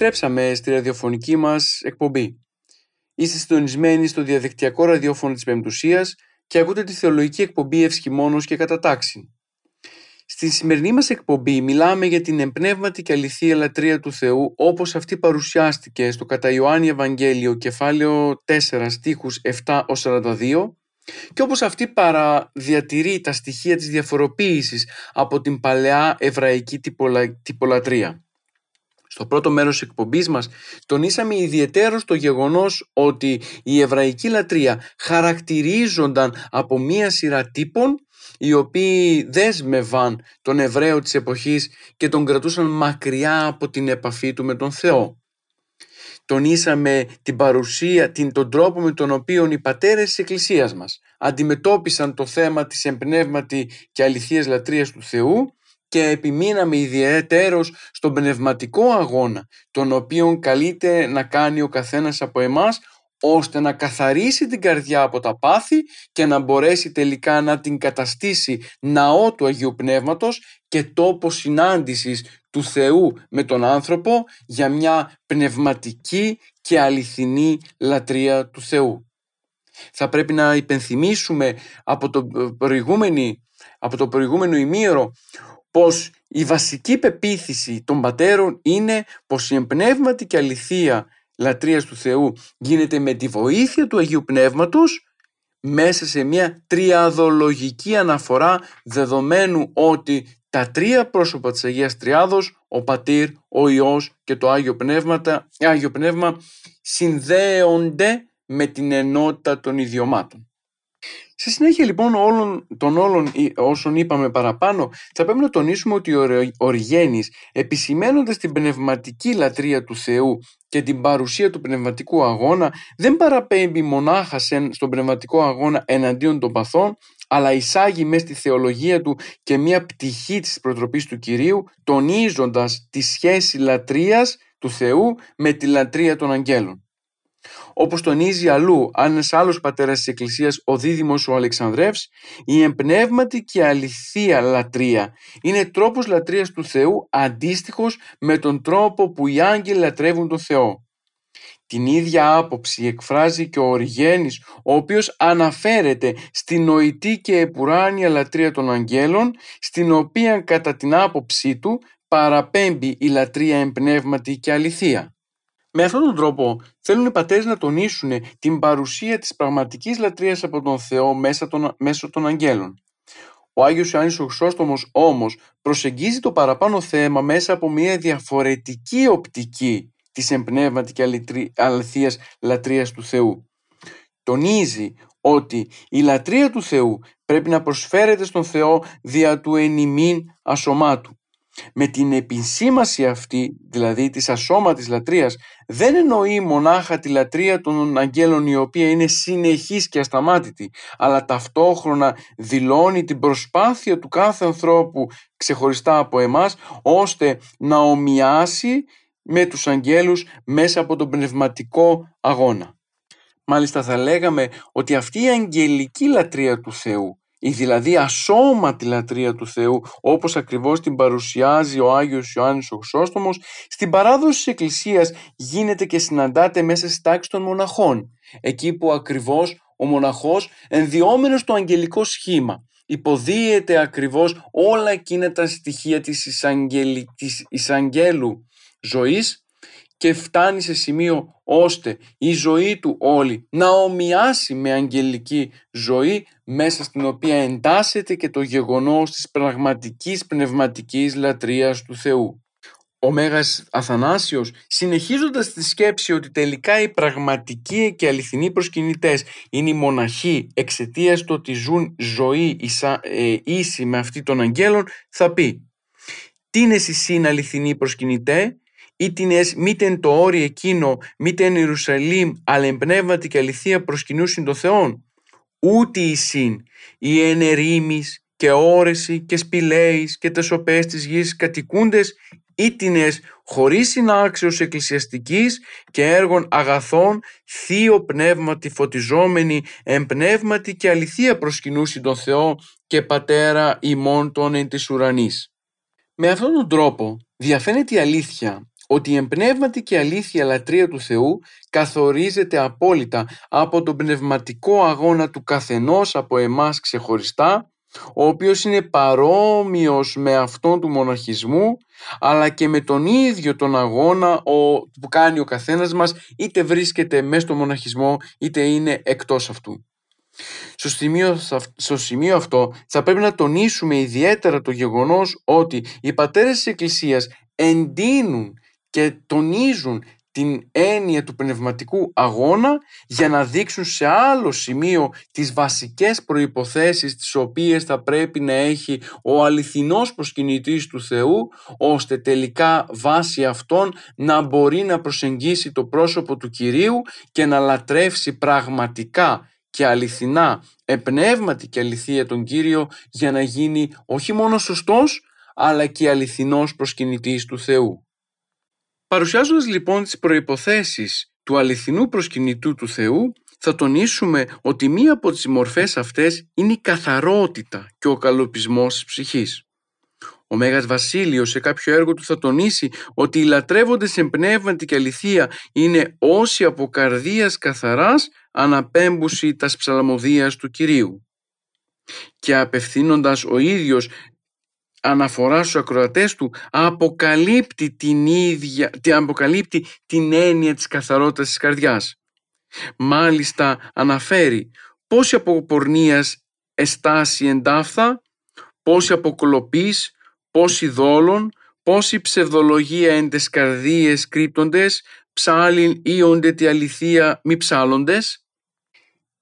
Επιστρέψαμε στη ραδιοφωνική μας εκπομπή. Είστε συντονισμένοι στο διαδικτυακό ραδιόφωνο της Πεμπτουσίας και ακούτε τη θεολογική εκπομπή Ευσχημόνος και Κατατάξη. Στη σημερινή μας εκπομπή μιλάμε για την εμπνεύματη και αληθή λατρεία του Θεού όπως αυτή παρουσιάστηκε στο κατά Ιωάννη Ευαγγέλιο κεφάλαιο 4 στίχους 7 42 και όπως αυτή παραδιατηρεί τα στοιχεία της διαφοροποίησης από την παλαιά εβραϊκή τυπολατρεία. Στο πρώτο μέρος της εκπομπής μας τονίσαμε ιδιαίτερο το γεγονός ότι η εβραϊκή λατρεία χαρακτηρίζονταν από μία σειρά τύπων οι οποίοι δέσμευαν τον Εβραίο της εποχής και τον κρατούσαν μακριά από την επαφή του με τον Θεό. Τονίσαμε την παρουσία, την, τον τρόπο με τον οποίο οι πατέρες της Εκκλησίας μας αντιμετώπισαν το θέμα της εμπνεύματη και αληθείας λατρείας του Θεού και επιμείναμε ιδιαίτερος στον πνευματικό αγώνα τον οποίο καλείται να κάνει ο καθένας από εμάς ώστε να καθαρίσει την καρδιά από τα πάθη και να μπορέσει τελικά να την καταστήσει ναό του Αγίου Πνεύματος και τόπο συνάντησης του Θεού με τον άνθρωπο για μια πνευματική και αληθινή λατρεία του Θεού. Θα πρέπει να υπενθυμίσουμε από το, από το προηγούμενο ημίωρο πως η βασική πεποίθηση των πατέρων είναι πως η εμπνεύματη και αληθεία λατρείας του Θεού γίνεται με τη βοήθεια του Αγίου Πνεύματος μέσα σε μια τριαδολογική αναφορά δεδομένου ότι τα τρία πρόσωπα της Αγίας Τριάδος, ο Πατήρ, ο Υιός και το Άγιο, Άγιο Πνεύμα συνδέονται με την ενότητα των ιδιωμάτων. Στη συνέχεια λοιπόν όλων, των όλων όσων είπαμε παραπάνω θα πρέπει να τονίσουμε ότι ο Οριγένης επισημένοντας την πνευματική λατρεία του Θεού και την παρουσία του πνευματικού αγώνα δεν παραπέμπει μονάχα στον πνευματικό αγώνα εναντίον των παθών αλλά εισάγει μέσα στη θεολογία του και μια πτυχή της προτροπής του Κυρίου τονίζοντας τη σχέση λατρείας του Θεού με τη λατρεία των αγγέλων. Όπως τονίζει αλλού ένας άλλος πατέρας της Εκκλησίας, ο δίδυμος ο Αλεξανδρεύς, η εμπνεύματη και αληθεία λατρεία είναι τρόπος λατρείας του Θεού αντίστοιχος με τον τρόπο που οι άγγελοι λατρεύουν τον Θεό. Την ίδια άποψη εκφράζει και ο Οριγένης, ο οποίος αναφέρεται στην νοητή και επουράνια λατρεία των αγγέλων, στην οποία κατά την άποψή του παραπέμπει η λατρεία εμπνεύματη και αληθεία. Με αυτόν τον τρόπο θέλουν οι πατέρες να τονίσουν την παρουσία της πραγματικής λατρείας από τον Θεό μέσα των, μέσω των αγγέλων. Ο Άγιος Ιωάννης ο Χρυσόστομος όμως προσεγγίζει το παραπάνω θέμα μέσα από μια διαφορετική οπτική της εμπνεύματη και αληθείας λατρείας του Θεού. Τονίζει ότι η λατρεία του Θεού πρέπει να προσφέρεται στον Θεό δια του ενημίν ασωμάτου. Με την επισήμαση αυτή, δηλαδή της ασώματης λατρείας, δεν εννοεί μονάχα τη λατρεία των αγγέλων η οποία είναι συνεχής και ασταμάτητη, αλλά ταυτόχρονα δηλώνει την προσπάθεια του κάθε ανθρώπου ξεχωριστά από εμάς, ώστε να ομοιάσει με τους αγγέλους μέσα από τον πνευματικό αγώνα. Μάλιστα θα λέγαμε ότι αυτή η αγγελική λατρεία του Θεού η δηλαδή ασώματη λατρεία του Θεού όπως ακριβώς την παρουσιάζει ο Άγιος Ιωάννης ο Χρυσόστομος στην παράδοση της Εκκλησίας γίνεται και συναντάται μέσα στη τάξη των μοναχών εκεί που ακριβώς ο μοναχός ενδιόμενος στο αγγελικό σχήμα υποδίεται ακριβώς όλα εκείνα τα στοιχεία της, εισαγγελ... της εισαγγέλου ζωής και φτάνει σε σημείο ώστε η ζωή του όλη να ομοιάσει με αγγελική ζωή μέσα στην οποία εντάσσεται και το γεγονός της πραγματικής πνευματικής λατρείας του Θεού. Ο Μέγας Αθανάσιος συνεχίζοντας τη σκέψη ότι τελικά οι πραγματικοί και αληθινοί προσκυνητές είναι οι μοναχοί εξαιτίας του ότι ζουν ζωή ίσα, ε, ίση με αυτή των αγγέλων θα πει «Τι είναι εσύ αληθινοί προσκυνητέ, ήτινες μήτεν το όρι εκείνο, μήτεν Ιερουσαλήμ, αλλά εμπνεύματι και αληθεία προσκυνούσιν το Θεόν. Ούτε η συν, οι ενερήμεις και όρεση και σπηλαίεις και τεσοπές της γης κατοικούντες, ήτινες χωρίς συνάξεως εκκλησιαστικής και έργων αγαθών, θείο πνεύματι φωτιζόμενοι, εμπνεύματι και αληθεία προσκυνούσιν τον Θεό και Πατέρα ημών των εν της ουρανής. Με αυτόν τον τρόπο διαφαίνεται η αλήθεια ότι η εμπνεύματη και αλήθεια λατρεία του Θεού καθορίζεται απόλυτα από τον πνευματικό αγώνα του καθενός από εμάς ξεχωριστά, ο οποίος είναι παρόμοιος με αυτόν του μοναχισμού, αλλά και με τον ίδιο τον αγώνα που κάνει ο καθένας μας, είτε βρίσκεται μέσα στο μοναχισμό, είτε είναι εκτός αυτού. Στο σημείο, στο σημείο αυτό θα πρέπει να τονίσουμε ιδιαίτερα το γεγονός ότι οι πατέρες της Εκκλησίας εντείνουν και τονίζουν την έννοια του πνευματικού αγώνα για να δείξουν σε άλλο σημείο τις βασικές προϋποθέσεις τις οποίες θα πρέπει να έχει ο αληθινός προσκυνητής του Θεού ώστε τελικά βάσει αυτών να μπορεί να προσεγγίσει το πρόσωπο του Κυρίου και να λατρεύσει πραγματικά και αληθινά επνεύματι και αληθεία τον Κύριο για να γίνει όχι μόνο σωστός αλλά και αληθινός προσκυνητής του Θεού. Παρουσιάζοντας λοιπόν τις προϋποθέσεις του αληθινού προσκυνητού του Θεού, θα τονίσουμε ότι μία από τις μορφές αυτές είναι η καθαρότητα και ο καλοπισμός της ψυχής. Ο Μέγας Βασίλειος σε κάποιο έργο του θα τονίσει ότι οι λατρεύοντες εν πνεύματι και αληθεία είναι όσοι από καρδίας καθαράς αναπέμπουση τας ψαλμοδίας του Κυρίου. Και απευθύνοντας ο ίδιος αναφορά στους ακροατές του αποκαλύπτει την ίδια, αποκαλύπτει την έννοια της καθαρότητας της καρδιάς. Μάλιστα αναφέρει πόση από πορνείας εστάσει εντάφθα, πόση από κλοπής, πόση δόλων, πόση ψευδολογία εν τες καρδίες κρύπτοντες, ψάλιν όντε τη αληθεία μη ψάλλοντες.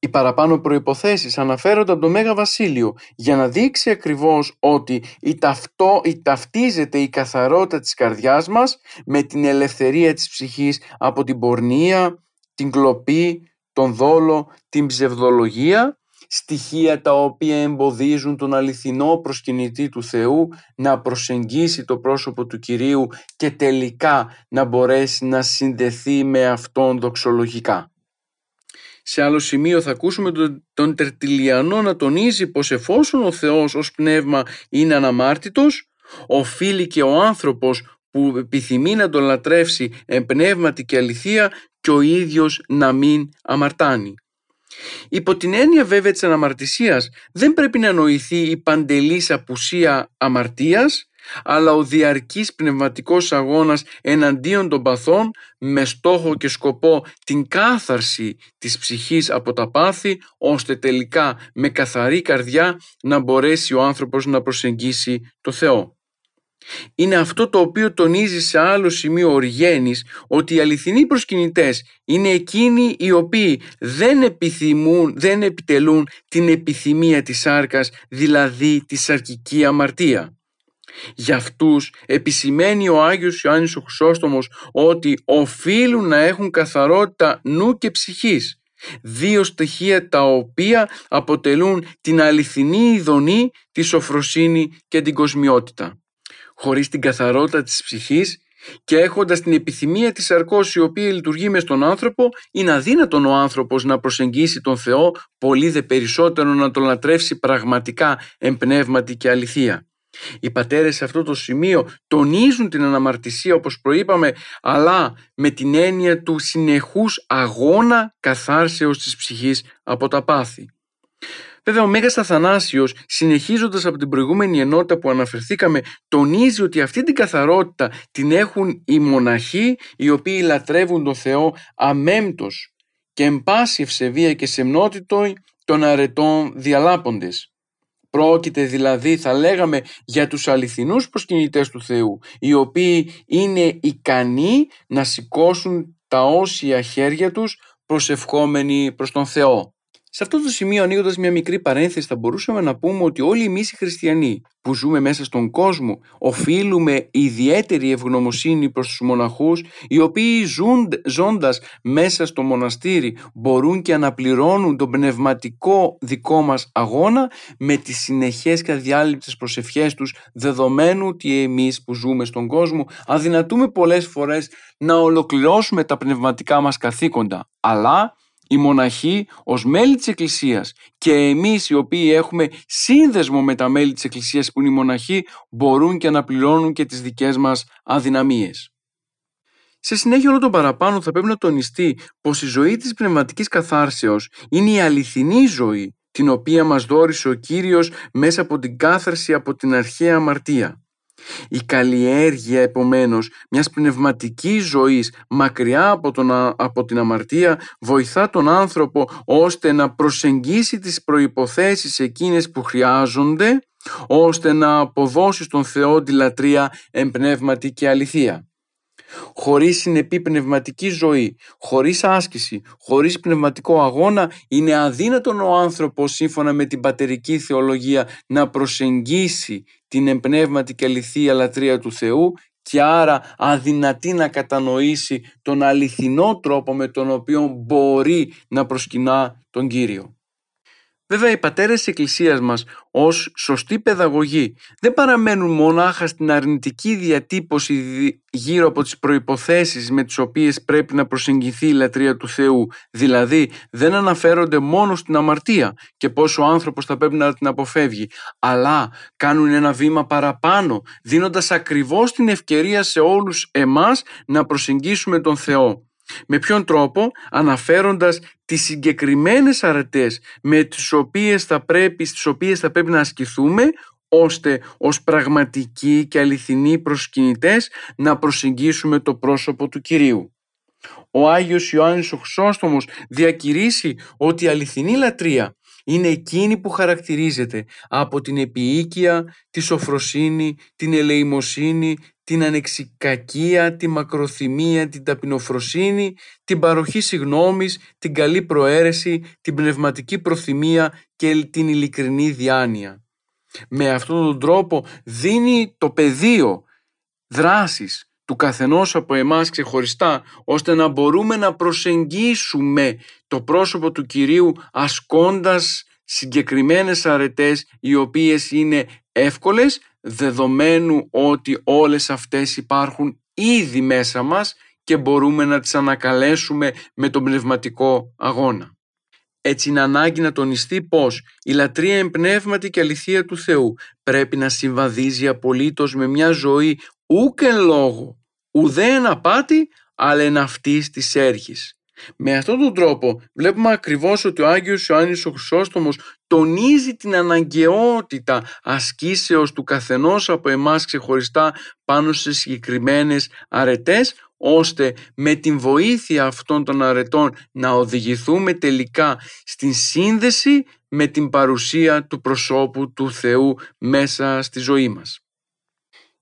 Οι παραπάνω προϋποθέσεις αναφέρονται από το Μέγα Βασίλειο για να δείξει ακριβώς ότι η, ταυτό, η ταυτίζεται η καθαρότητα της καρδιάς μας με την ελευθερία της ψυχής από την πορνεία, την κλοπή, τον δόλο, την ψευδολογία στοιχεία τα οποία εμποδίζουν τον αληθινό προσκυνητή του Θεού να προσεγγίσει το πρόσωπο του Κυρίου και τελικά να μπορέσει να συνδεθεί με Αυτόν δοξολογικά. Σε άλλο σημείο θα ακούσουμε τον, τον Τερτιλιανό να τονίζει πως εφόσον ο Θεός ως πνεύμα είναι αναμάρτητος, οφείλει και ο άνθρωπος που επιθυμεί να τον λατρεύσει εν πνεύματι και αληθεία και ο ίδιος να μην αμαρτάνει. Υπό την έννοια βέβαια της αναμαρτησίας δεν πρέπει να νοηθεί η παντελής απουσία αμαρτίας αλλά ο διαρκής πνευματικός αγώνας εναντίον των παθών με στόχο και σκοπό την κάθαρση της ψυχής από τα πάθη ώστε τελικά με καθαρή καρδιά να μπορέσει ο άνθρωπος να προσεγγίσει το Θεό. Είναι αυτό το οποίο τονίζει σε άλλο σημείο ο ότι οι αληθινοί προσκυνητές είναι εκείνοι οι οποίοι δεν επιθυμούν, δεν επιτελούν την επιθυμία της σάρκας, δηλαδή τη σαρκική αμαρτία. Για αυτούς επισημαίνει ο Άγιος Ιωάννης ο Χρυσόστομος ότι οφείλουν να έχουν καθαρότητα νου και ψυχής. Δύο στοιχεία τα οποία αποτελούν την αληθινή ειδονή, τη σοφροσύνη και την κοσμιότητα. Χωρίς την καθαρότητα της ψυχής και έχοντας την επιθυμία της αρκός η οποία λειτουργεί μες στον άνθρωπο, είναι αδύνατον ο άνθρωπος να προσεγγίσει τον Θεό πολύ δε περισσότερο να τον λατρεύσει πραγματικά εμπνεύματι και αληθεία. Οι πατέρες σε αυτό το σημείο τονίζουν την αναμαρτησία όπως προείπαμε αλλά με την έννοια του συνεχούς αγώνα καθάρσεως της ψυχής από τα πάθη. Βέβαια ο Μέγας Αθανάσιος συνεχίζοντας από την προηγούμενη ενότητα που αναφερθήκαμε τονίζει ότι αυτή την καθαρότητα την έχουν οι μοναχοί οι οποίοι λατρεύουν τον Θεό αμέμπτος και εν πάση ευσεβία και σεμνότητο των αρετών διαλάποντες. Πρόκειται δηλαδή θα λέγαμε για τους αληθινούς προσκυνητές του Θεού οι οποίοι είναι ικανοί να σηκώσουν τα όσια χέρια τους προσευχόμενοι προς τον Θεό. Σε αυτό το σημείο, ανοίγοντας μια μικρή παρένθεση, θα μπορούσαμε να πούμε ότι όλοι εμείς οι χριστιανοί που ζούμε μέσα στον κόσμο, οφείλουμε ιδιαίτερη ευγνωμοσύνη προς τους μοναχούς, οι οποίοι ζουν, ζώντας μέσα στο μοναστήρι μπορούν και αναπληρώνουν τον πνευματικό δικό μας αγώνα με τις συνεχές και αδιάλειπτες προσευχές τους, δεδομένου ότι εμείς που ζούμε στον κόσμο αδυνατούμε πολλές φορές να ολοκληρώσουμε τα πνευματικά μας καθήκοντα. Αλλά οι μοναχοί ως μέλη της Εκκλησίας και εμείς οι οποίοι έχουμε σύνδεσμο με τα μέλη της Εκκλησίας που είναι οι μοναχοί μπορούν και να πληρώνουν και τις δικές μας αδυναμίες. Σε συνέχεια όλο το παραπάνω θα πρέπει να τονιστεί πως η ζωή της πνευματικής καθάρσεως είναι η αληθινή ζωή την οποία μας δόρισε ο Κύριος μέσα από την κάθαρση από την αρχαία αμαρτία. Η καλλιέργεια επομένως μιας πνευματικής ζωής μακριά από, τον, από την αμαρτία βοηθά τον άνθρωπο ώστε να προσεγγίσει τις προϋποθέσεις εκείνες που χρειάζονται ώστε να αποδώσει στον Θεό τη λατρεία εμπνεύματη και αληθεία. Χωρίς συνεπή πνευματική ζωή, χωρίς άσκηση, χωρίς πνευματικό αγώνα, είναι αδύνατον ο άνθρωπος σύμφωνα με την πατερική θεολογία να προσεγγίσει την εμπνεύματη και αληθεία λατρεία του Θεού και άρα αδυνατή να κατανοήσει τον αληθινό τρόπο με τον οποίο μπορεί να προσκυνά τον Κύριο. Βέβαια οι πατέρες της Εκκλησίας μας ως σωστή παιδαγωγή δεν παραμένουν μονάχα στην αρνητική διατύπωση γύρω από τις προϋποθέσεις με τις οποίες πρέπει να προσεγγιθεί η λατρεία του Θεού. Δηλαδή δεν αναφέρονται μόνο στην αμαρτία και πόσο ο άνθρωπος θα πρέπει να την αποφεύγει, αλλά κάνουν ένα βήμα παραπάνω δίνοντας ακριβώς την ευκαιρία σε όλους εμάς να προσεγγίσουμε τον Θεό. Με ποιον τρόπο; Αναφέροντας τις συγκεκριμένες αρετές με τις οποίες θα πρέπει, στις οποίες θα πρέπει να ασκηθούμε ώστε ως πραγματικοί και αληθινοί προσκυνητές να προσεγγίσουμε το πρόσωπο του Κυρίου. Ο Άγιος Ιωάννης ο Χρυσόστομος διακηρύσει ότι η αληθινή λατρεία είναι εκείνη που χαρακτηρίζεται από την επιοίκεια, τη σοφροσύνη, την ελεημοσύνη, την ανεξικακία, τη μακροθυμία, την ταπεινοφροσύνη, την παροχή συγνώμης, την καλή προαίρεση, την πνευματική προθυμία και την ειλικρινή διάνοια. Με αυτόν τον τρόπο δίνει το πεδίο δράσης του καθενός από εμάς ξεχωριστά, ώστε να μπορούμε να προσεγγίσουμε το πρόσωπο του Κυρίου ασκώντας συγκεκριμένες αρετές οι οποίες είναι εύκολες δεδομένου ότι όλες αυτές υπάρχουν ήδη μέσα μας και μπορούμε να τις ανακαλέσουμε με τον πνευματικό αγώνα. Έτσι είναι ανάγκη να τονιστεί πως η λατρεία εμπνεύματη και αληθεία του Θεού πρέπει να συμβαδίζει απολύτως με μια ζωή ούκ λόγο, ουδέ εν απάτη, αλλά εν αυτής της έρχης. Με αυτόν τον τρόπο βλέπουμε ακριβώς ότι ο Άγιος Ιωάννης ο Χρυσόστομος τονίζει την αναγκαιότητα ασκήσεως του καθενός από εμάς ξεχωριστά πάνω σε συγκεκριμένες αρετές ώστε με την βοήθεια αυτών των αρετών να οδηγηθούμε τελικά στην σύνδεση με την παρουσία του προσώπου του Θεού μέσα στη ζωή μας.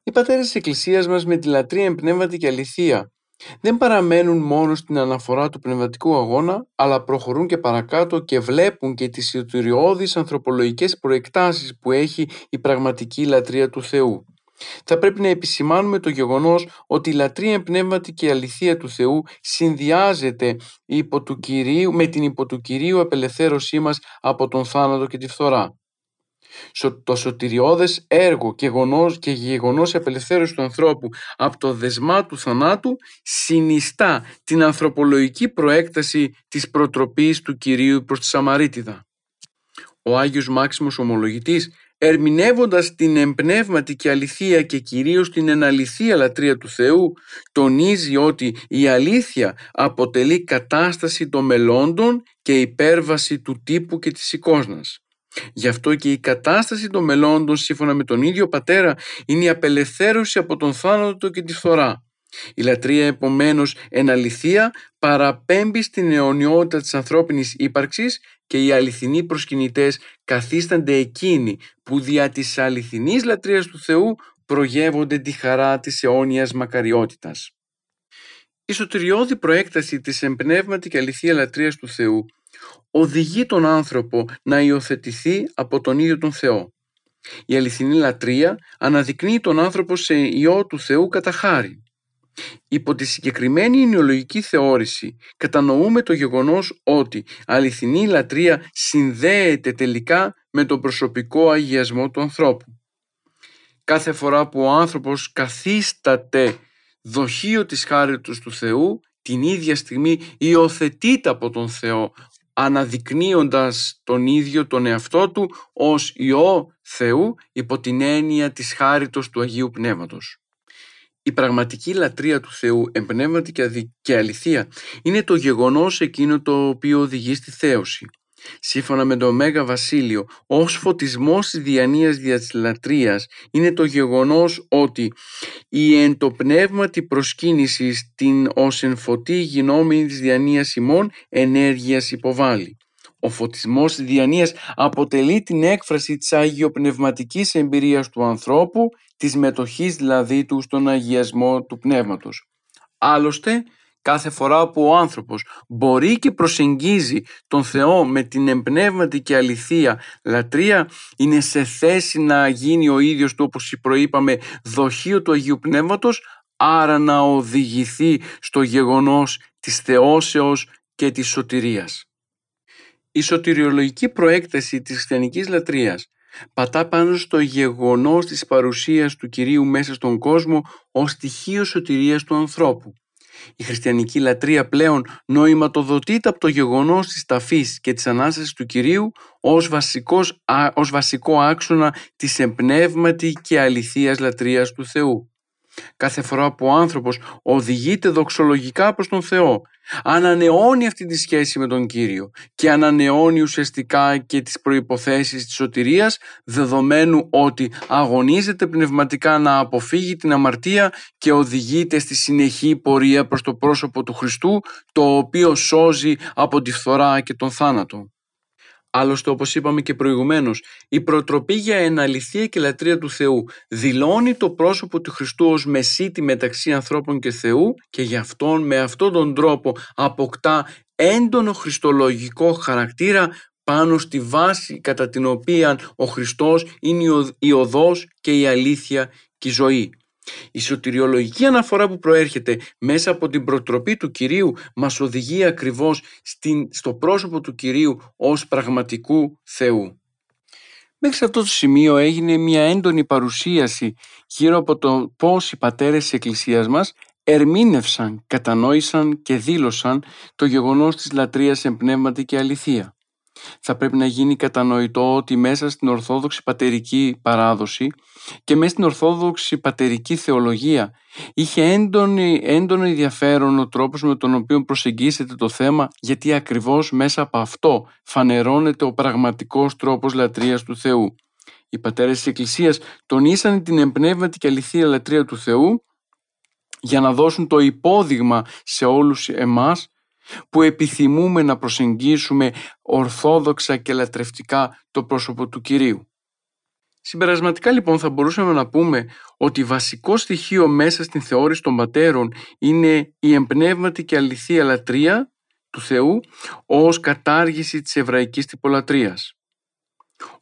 Οι πατέρες της Εκκλησίας μας με τη λατρεία εμπνεύματη και αληθεία δεν παραμένουν μόνο στην αναφορά του πνευματικού αγώνα, αλλά προχωρούν και παρακάτω και βλέπουν και τις ιωτηριώδεις ανθρωπολογικές προεκτάσεις που έχει η πραγματική λατρεία του Θεού. Θα πρέπει να επισημάνουμε το γεγονός ότι η λατρεία πνεύματη και η αληθεία του Θεού συνδυάζεται υπό του Κυρίου, με την υπό του Κυρίου απελευθέρωσή μας από τον θάνατο και τη φθορά. Το σωτηριώδες έργο και γεγονός, και γεγονός απελευθέρωσης του ανθρώπου από το δεσμά του θανάτου συνιστά την ανθρωπολογική προέκταση της προτροπής του Κυρίου προς τη Σαμαρίτιδα. Ο Άγιος Μάξιμος Ομολογητής ερμηνεύοντας την εμπνεύματη και αληθεία και κυρίως την εναληθεία λατρεία του Θεού, τονίζει ότι η αλήθεια αποτελεί κατάσταση των μελώντων και υπέρβαση του τύπου και της εικόνας. Γι' αυτό και η κατάσταση των μελώντων σύμφωνα με τον ίδιο πατέρα είναι η απελευθέρωση από τον θάνατο και τη φθορά. Η λατρεία επομένως εν αληθεία παραπέμπει στην αιωνιότητα της ανθρώπινης ύπαρξης και οι αληθινοί προσκυνητές καθίστανται εκείνοι που δια της αληθινής λατρείας του Θεού προγεύονται τη χαρά της αιώνιας μακαριότητας. Η σωτηριώδη προέκταση της εμπνεύματη και αληθεία λατρείας του Θεού οδηγεί τον άνθρωπο να υιοθετηθεί από τον ίδιο τον Θεό. Η αληθινή λατρεία αναδεικνύει τον άνθρωπο σε Υιό του Θεού κατά χάρη. Υπό τη συγκεκριμένη ενοιολογική θεώρηση κατανοούμε το γεγονός ότι αληθινή λατρεία συνδέεται τελικά με τον προσωπικό αγιασμό του ανθρώπου. Κάθε φορά που ο άνθρωπος καθίσταται δοχείο της χάριτος του Θεού την ίδια στιγμή υιοθετείται από τον Θεό αναδεικνύοντας τον ίδιο τον εαυτό του ως Υιό Θεού υπό την έννοια της χάριτος του Αγίου Πνεύματος. Η πραγματική λατρεία του Θεού εμπνεύματι και αληθεία είναι το γεγονός εκείνο το οποίο οδηγεί στη θέωση. Σύμφωνα με το Μέγα Βασίλειο, ως φωτισμός της διανοίας δια της λατρείας είναι το γεγονός ότι η εν το πνεύματι προσκύνηση την ως εν φωτή γινόμενη της διανοίας ημών ενέργειας υποβάλλει. Ο φωτισμός της διανοίας αποτελεί την έκφραση της αγιοπνευματικής εμπειρίας του ανθρώπου, της μετοχής δηλαδή του στον αγιασμό του πνεύματος. Άλλωστε, κάθε φορά που ο άνθρωπος μπορεί και προσεγγίζει τον Θεό με την εμπνεύματη και αληθεία λατρεία είναι σε θέση να γίνει ο ίδιος του όπως προείπαμε δοχείο του Αγίου Πνεύματος άρα να οδηγηθεί στο γεγονός της θεώσεως και της σωτηρίας. Η σωτηριολογική προέκταση της χριστιανικής λατρείας πατά πάνω στο γεγονός της παρουσίας του Κυρίου μέσα στον κόσμο ως στοιχείο σωτηρίας του ανθρώπου. Η χριστιανική λατρεία πλέον νοηματοδοτείται από το γεγονός της ταφής και της Ανάστασης του Κυρίου ως, βασικός, ως βασικό άξονα της εμπνεύματη και αληθείας λατρείας του Θεού. Κάθε φορά που ο άνθρωπος οδηγείται δοξολογικά προς τον Θεό, ανανεώνει αυτή τη σχέση με τον Κύριο και ανανεώνει ουσιαστικά και τις προϋποθέσεις της σωτηρίας δεδομένου ότι αγωνίζεται πνευματικά να αποφύγει την αμαρτία και οδηγείται στη συνεχή πορεία προς το πρόσωπο του Χριστού το οποίο σώζει από τη φθορά και τον θάνατο. Άλλωστε όπως είπαμε και προηγουμένως, η προτροπή για εναλυθία και λατρεία του Θεού δηλώνει το πρόσωπο του Χριστού ως μεσίτη μεταξύ ανθρώπων και Θεού και γι' αυτόν με αυτόν τον τρόπο αποκτά έντονο χριστολογικό χαρακτήρα πάνω στη βάση κατά την οποία ο Χριστός είναι η οδός και η αλήθεια και η ζωή. Η σωτηριολογική αναφορά που προέρχεται μέσα από την προτροπή του Κυρίου μας οδηγεί ακριβώς στην, στο πρόσωπο του Κυρίου ως πραγματικού Θεού. Μέχρι σε αυτό το σημείο έγινε μια έντονη παρουσίαση γύρω από το πώς οι πατέρες της Εκκλησίας μας ερμήνευσαν, κατανόησαν και δήλωσαν το γεγονός της λατρείας εν πνεύματι και αληθεία θα πρέπει να γίνει κατανοητό ότι μέσα στην Ορθόδοξη πατερική παράδοση και μέσα στην Ορθόδοξη πατερική θεολογία είχε έντονη, έντονο ενδιαφέρον ο τρόπος με τον οποίο προσεγγίσετε το θέμα γιατί ακριβώς μέσα από αυτό φανερώνεται ο πραγματικός τρόπος λατρείας του Θεού. Οι πατέρες της Εκκλησίας τονίσαν την εμπνεύματη και αληθεία λατρεία του Θεού για να δώσουν το υπόδειγμα σε όλους εμάς που επιθυμούμε να προσεγγίσουμε ορθόδοξα και λατρευτικά το πρόσωπο του Κυρίου. Συμπερασματικά λοιπόν θα μπορούσαμε να πούμε ότι βασικό στοιχείο μέσα στην θεώρηση των πατέρων είναι η εμπνεύματη και αληθεία λατρεία του Θεού ως κατάργηση της εβραϊκής τυπολατρείας.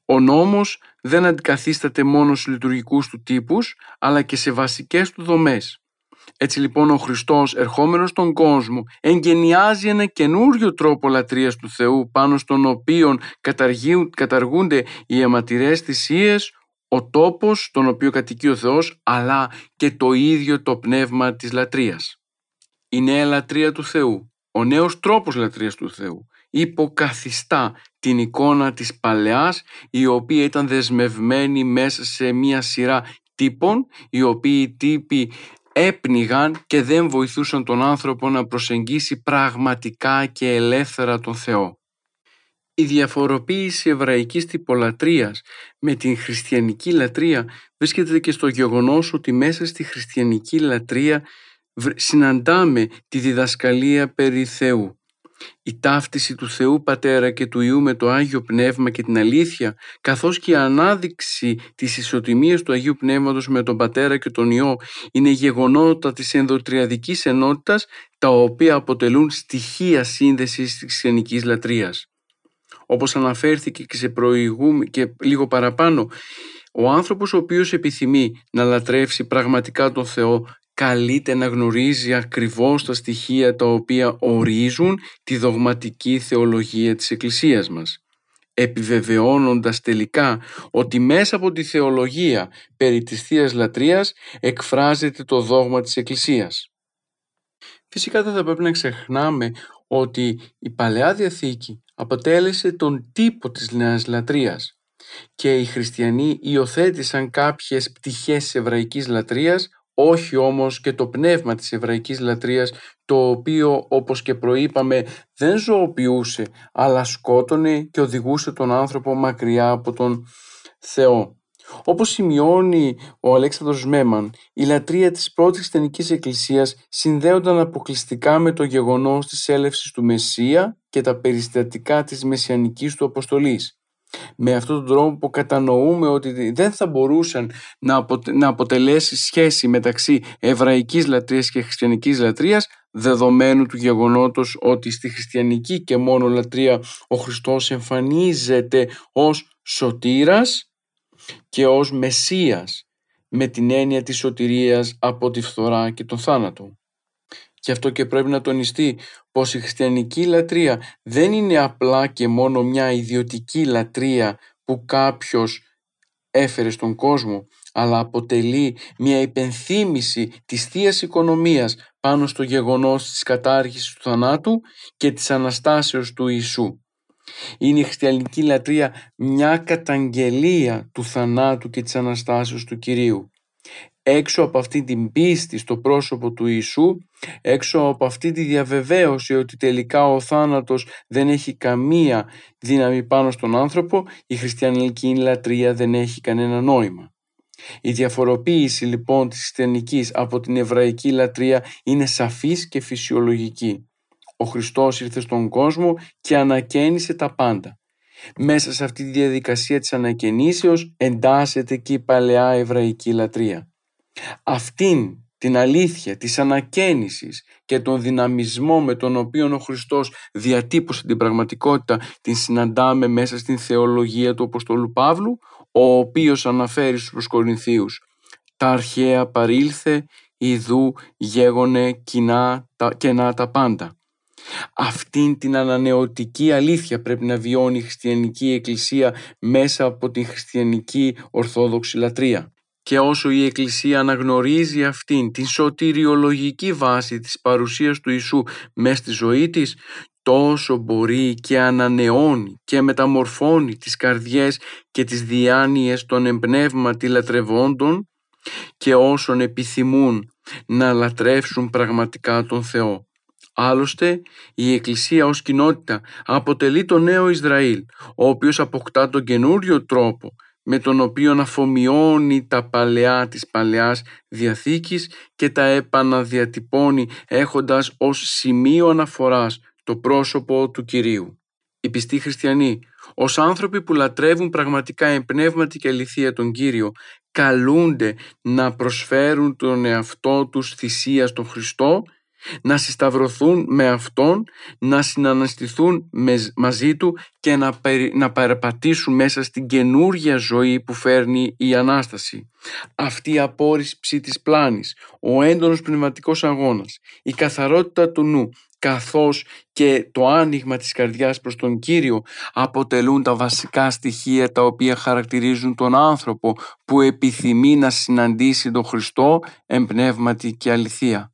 Ο νόμος δεν αντικαθίσταται μόνο στους λειτουργικούς του τύπους αλλά και σε βασικές του δομές. Έτσι λοιπόν ο Χριστός ερχόμενος στον κόσμο εγγενιάζει ένα καινούριο τρόπο λατρείας του Θεού πάνω στον οποίο καταργούνται οι αιματηρές θυσίες, ο τόπος τον οποίο κατοικεί ο Θεός αλλά και το ίδιο το πνεύμα της λατρείας. Η νέα λατρεία του Θεού, ο νέος τρόπος λατρείας του Θεού υποκαθιστά την εικόνα της παλαιάς η οποία ήταν δεσμευμένη μέσα σε μια σειρά τύπων οι οποίοι τύποι έπνιγαν και δεν βοηθούσαν τον άνθρωπο να προσεγγίσει πραγματικά και ελεύθερα τον Θεό. Η διαφοροποίηση εβραϊκής τυπολατρείας με την χριστιανική λατρεία βρίσκεται και στο γεγονός ότι μέσα στη χριστιανική λατρεία συναντάμε τη διδασκαλία περί Θεού. Η ταύτιση του Θεού Πατέρα και του Ιού με το Άγιο Πνεύμα και την αλήθεια, καθώς και η ανάδειξη της ισοτιμίας του Αγίου Πνεύματος με τον Πατέρα και τον Υιό, είναι γεγονότα της ενδοτριαδικής ενότητας, τα οποία αποτελούν στοιχεία σύνδεσης της χριστιανικής λατρείας. Όπως αναφέρθηκε και, σε προηγούμε, και λίγο παραπάνω, ο άνθρωπος ο οποίος επιθυμεί να λατρεύσει πραγματικά τον Θεό καλείται να γνωρίζει ακριβώς τα στοιχεία τα οποία ορίζουν τη δογματική θεολογία της Εκκλησίας μας επιβεβαιώνοντας τελικά ότι μέσα από τη θεολογία περί της Θείας Λατρείας εκφράζεται το δόγμα της Εκκλησίας. Φυσικά δεν θα πρέπει να ξεχνάμε ότι η Παλαιά Διαθήκη αποτέλεσε τον τύπο της νέας λατρείας και οι χριστιανοί υιοθέτησαν κάποιες πτυχές της εβραϊκής λατρείας όχι όμως και το πνεύμα της εβραϊκής λατρείας το οποίο όπως και προείπαμε δεν ζωοποιούσε αλλά σκότωνε και οδηγούσε τον άνθρωπο μακριά από τον Θεό. Όπως σημειώνει ο Αλέξανδρος Μέμαν, η λατρεία της πρώτης χριστιανικής εκκλησίας συνδέονταν αποκλειστικά με το γεγονός της έλευσης του Μεσσία και τα περιστατικά της μεσιανικής του αποστολής. Με αυτόν τον τρόπο κατανοούμε ότι δεν θα μπορούσαν να, να αποτελέσει σχέση μεταξύ εβραϊκής λατρείας και χριστιανικής λατρείας δεδομένου του γεγονότος ότι στη χριστιανική και μόνο λατρεία ο Χριστός εμφανίζεται ως σωτήρας και ως Μεσσίας με την έννοια της σωτηρίας από τη φθορά και τον θάνατο. Και αυτό και πρέπει να τονιστεί πως η χριστιανική λατρεία δεν είναι απλά και μόνο μια ιδιωτική λατρεία που κάποιος έφερε στον κόσμο, αλλά αποτελεί μια υπενθύμηση της θείας Οικονομίας πάνω στο γεγονός της κατάργησης του θανάτου και της Αναστάσεως του Ιησού. Είναι η χριστιανική λατρεία μια καταγγελία του θανάτου και της Αναστάσεως του Κυρίου. Έξω από αυτή την πίστη στο πρόσωπο του Ιησού, έξω από αυτή τη διαβεβαίωση ότι τελικά ο θάνατος δεν έχει καμία δύναμη πάνω στον άνθρωπο, η χριστιανική λατρεία δεν έχει κανένα νόημα. Η διαφοροποίηση λοιπόν της χριστιανικής από την εβραϊκή λατρεία είναι σαφής και φυσιολογική. Ο Χριστός ήρθε στον κόσμο και ανακαίνισε τα πάντα. Μέσα σε αυτή τη διαδικασία της ανακαινήσεως εντάσσεται και η παλαιά εβραϊκή λατρεία. Αυτήν την αλήθεια της ανακαίνησης και τον δυναμισμό με τον οποίο ο Χριστός διατύπωσε την πραγματικότητα την συναντάμε μέσα στην θεολογία του Αποστολού Παύλου ο οποίος αναφέρει στους Κορινθίους «Τα αρχαία παρήλθε, ιδού γέγονε κοινά, τα, κενά τα πάντα». Αυτήν την ανανεωτική αλήθεια πρέπει να βιώνει η χριστιανική εκκλησία μέσα από την χριστιανική ορθόδοξη λατρεία. Και όσο η Εκκλησία αναγνωρίζει αυτήν την σωτηριολογική βάση της παρουσίας του Ιησού μέσα στη ζωή της, τόσο μπορεί και ανανεώνει και μεταμορφώνει τις καρδιές και τις διάνοιες των εμπνεύματι λατρευόντων και όσων επιθυμούν να λατρεύσουν πραγματικά τον Θεό. Άλλωστε, η Εκκλησία ως κοινότητα αποτελεί το νέο Ισραήλ, ο οποίος αποκτά τον καινούριο τρόπο με τον οποίο αφομοιώνει τα παλαιά της Παλαιάς Διαθήκης και τα επαναδιατυπώνει έχοντας ως σημείο αναφοράς το πρόσωπο του Κυρίου. Οι πιστοί χριστιανοί, ως άνθρωποι που λατρεύουν πραγματικά εμπνεύματι και αληθεία τον Κύριο, καλούνται να προσφέρουν τον εαυτό τους θυσία στον Χριστό να συσταυρωθούν με Αυτόν, να συναναστηθούν μαζί Του και να, να παραπατήσουν μέσα στην καινούργια ζωή που φέρνει η Ανάσταση. Αυτή η απόρριψη της πλάνης, ο έντονος πνευματικός αγώνας, η καθαρότητα του νου, καθώς και το άνοιγμα της καρδιάς προς τον Κύριο αποτελούν τα βασικά στοιχεία τα οποία χαρακτηρίζουν τον άνθρωπο που επιθυμεί να συναντήσει τον Χριστό εμπνεύματι και αληθεία.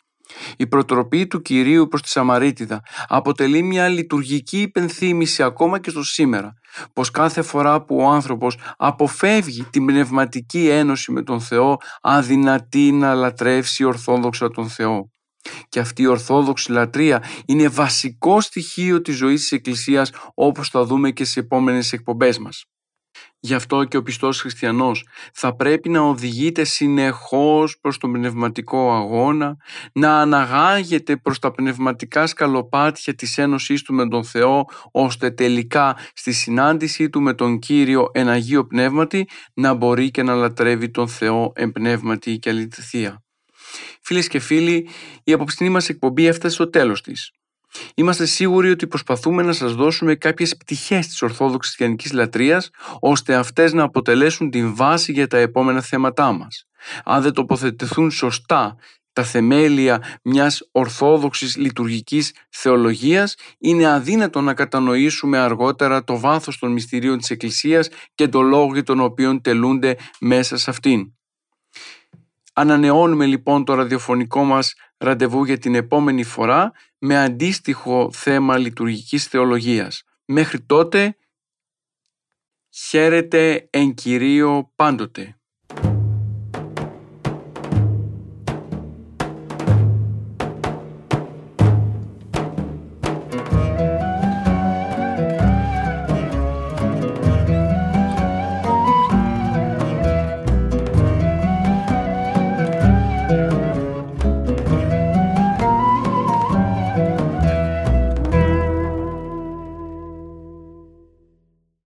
Η προτροπή του Κυρίου προς τη Σαμαρίτιδα αποτελεί μια λειτουργική υπενθύμηση ακόμα και στο σήμερα, πως κάθε φορά που ο άνθρωπος αποφεύγει την πνευματική ένωση με τον Θεό αδυνατεί να λατρεύσει ορθόδοξα τον Θεό. Και αυτή η ορθόδοξη λατρεία είναι βασικό στοιχείο της ζωής της Εκκλησίας όπως θα δούμε και σε επόμενες εκπομπές μας. Γι' αυτό και ο πιστός χριστιανός θα πρέπει να οδηγείται συνεχώς προς τον πνευματικό αγώνα, να αναγάγεται προς τα πνευματικά σκαλοπάτια της ένωσής του με τον Θεό, ώστε τελικά στη συνάντησή του με τον Κύριο εν Αγίο Πνεύματι να μπορεί και να λατρεύει τον Θεό εν πνεύματι και αληθεία. Φίλες και φίλοι, η απόψινή μας εκπομπή έφτασε στο τέλος της. Είμαστε σίγουροι ότι προσπαθούμε να σας δώσουμε κάποιες πτυχές της Ορθόδοξης Χριστιανικής Λατρείας, ώστε αυτές να αποτελέσουν την βάση για τα επόμενα θέματά μας. Αν δεν τοποθετηθούν σωστά τα θεμέλια μιας ορθόδοξης λειτουργικής θεολογίας, είναι αδύνατο να κατανοήσουμε αργότερα το βάθος των μυστηρίων της Εκκλησίας και το λόγο για τον οποίο τελούνται μέσα σε αυτήν. Ανανεώνουμε λοιπόν το ραδιοφωνικό μας ραντεβού για την επόμενη φορά με αντίστοιχο θέμα λειτουργικής θεολογίας. Μέχρι τότε, χαίρετε εν Κυρίω πάντοτε.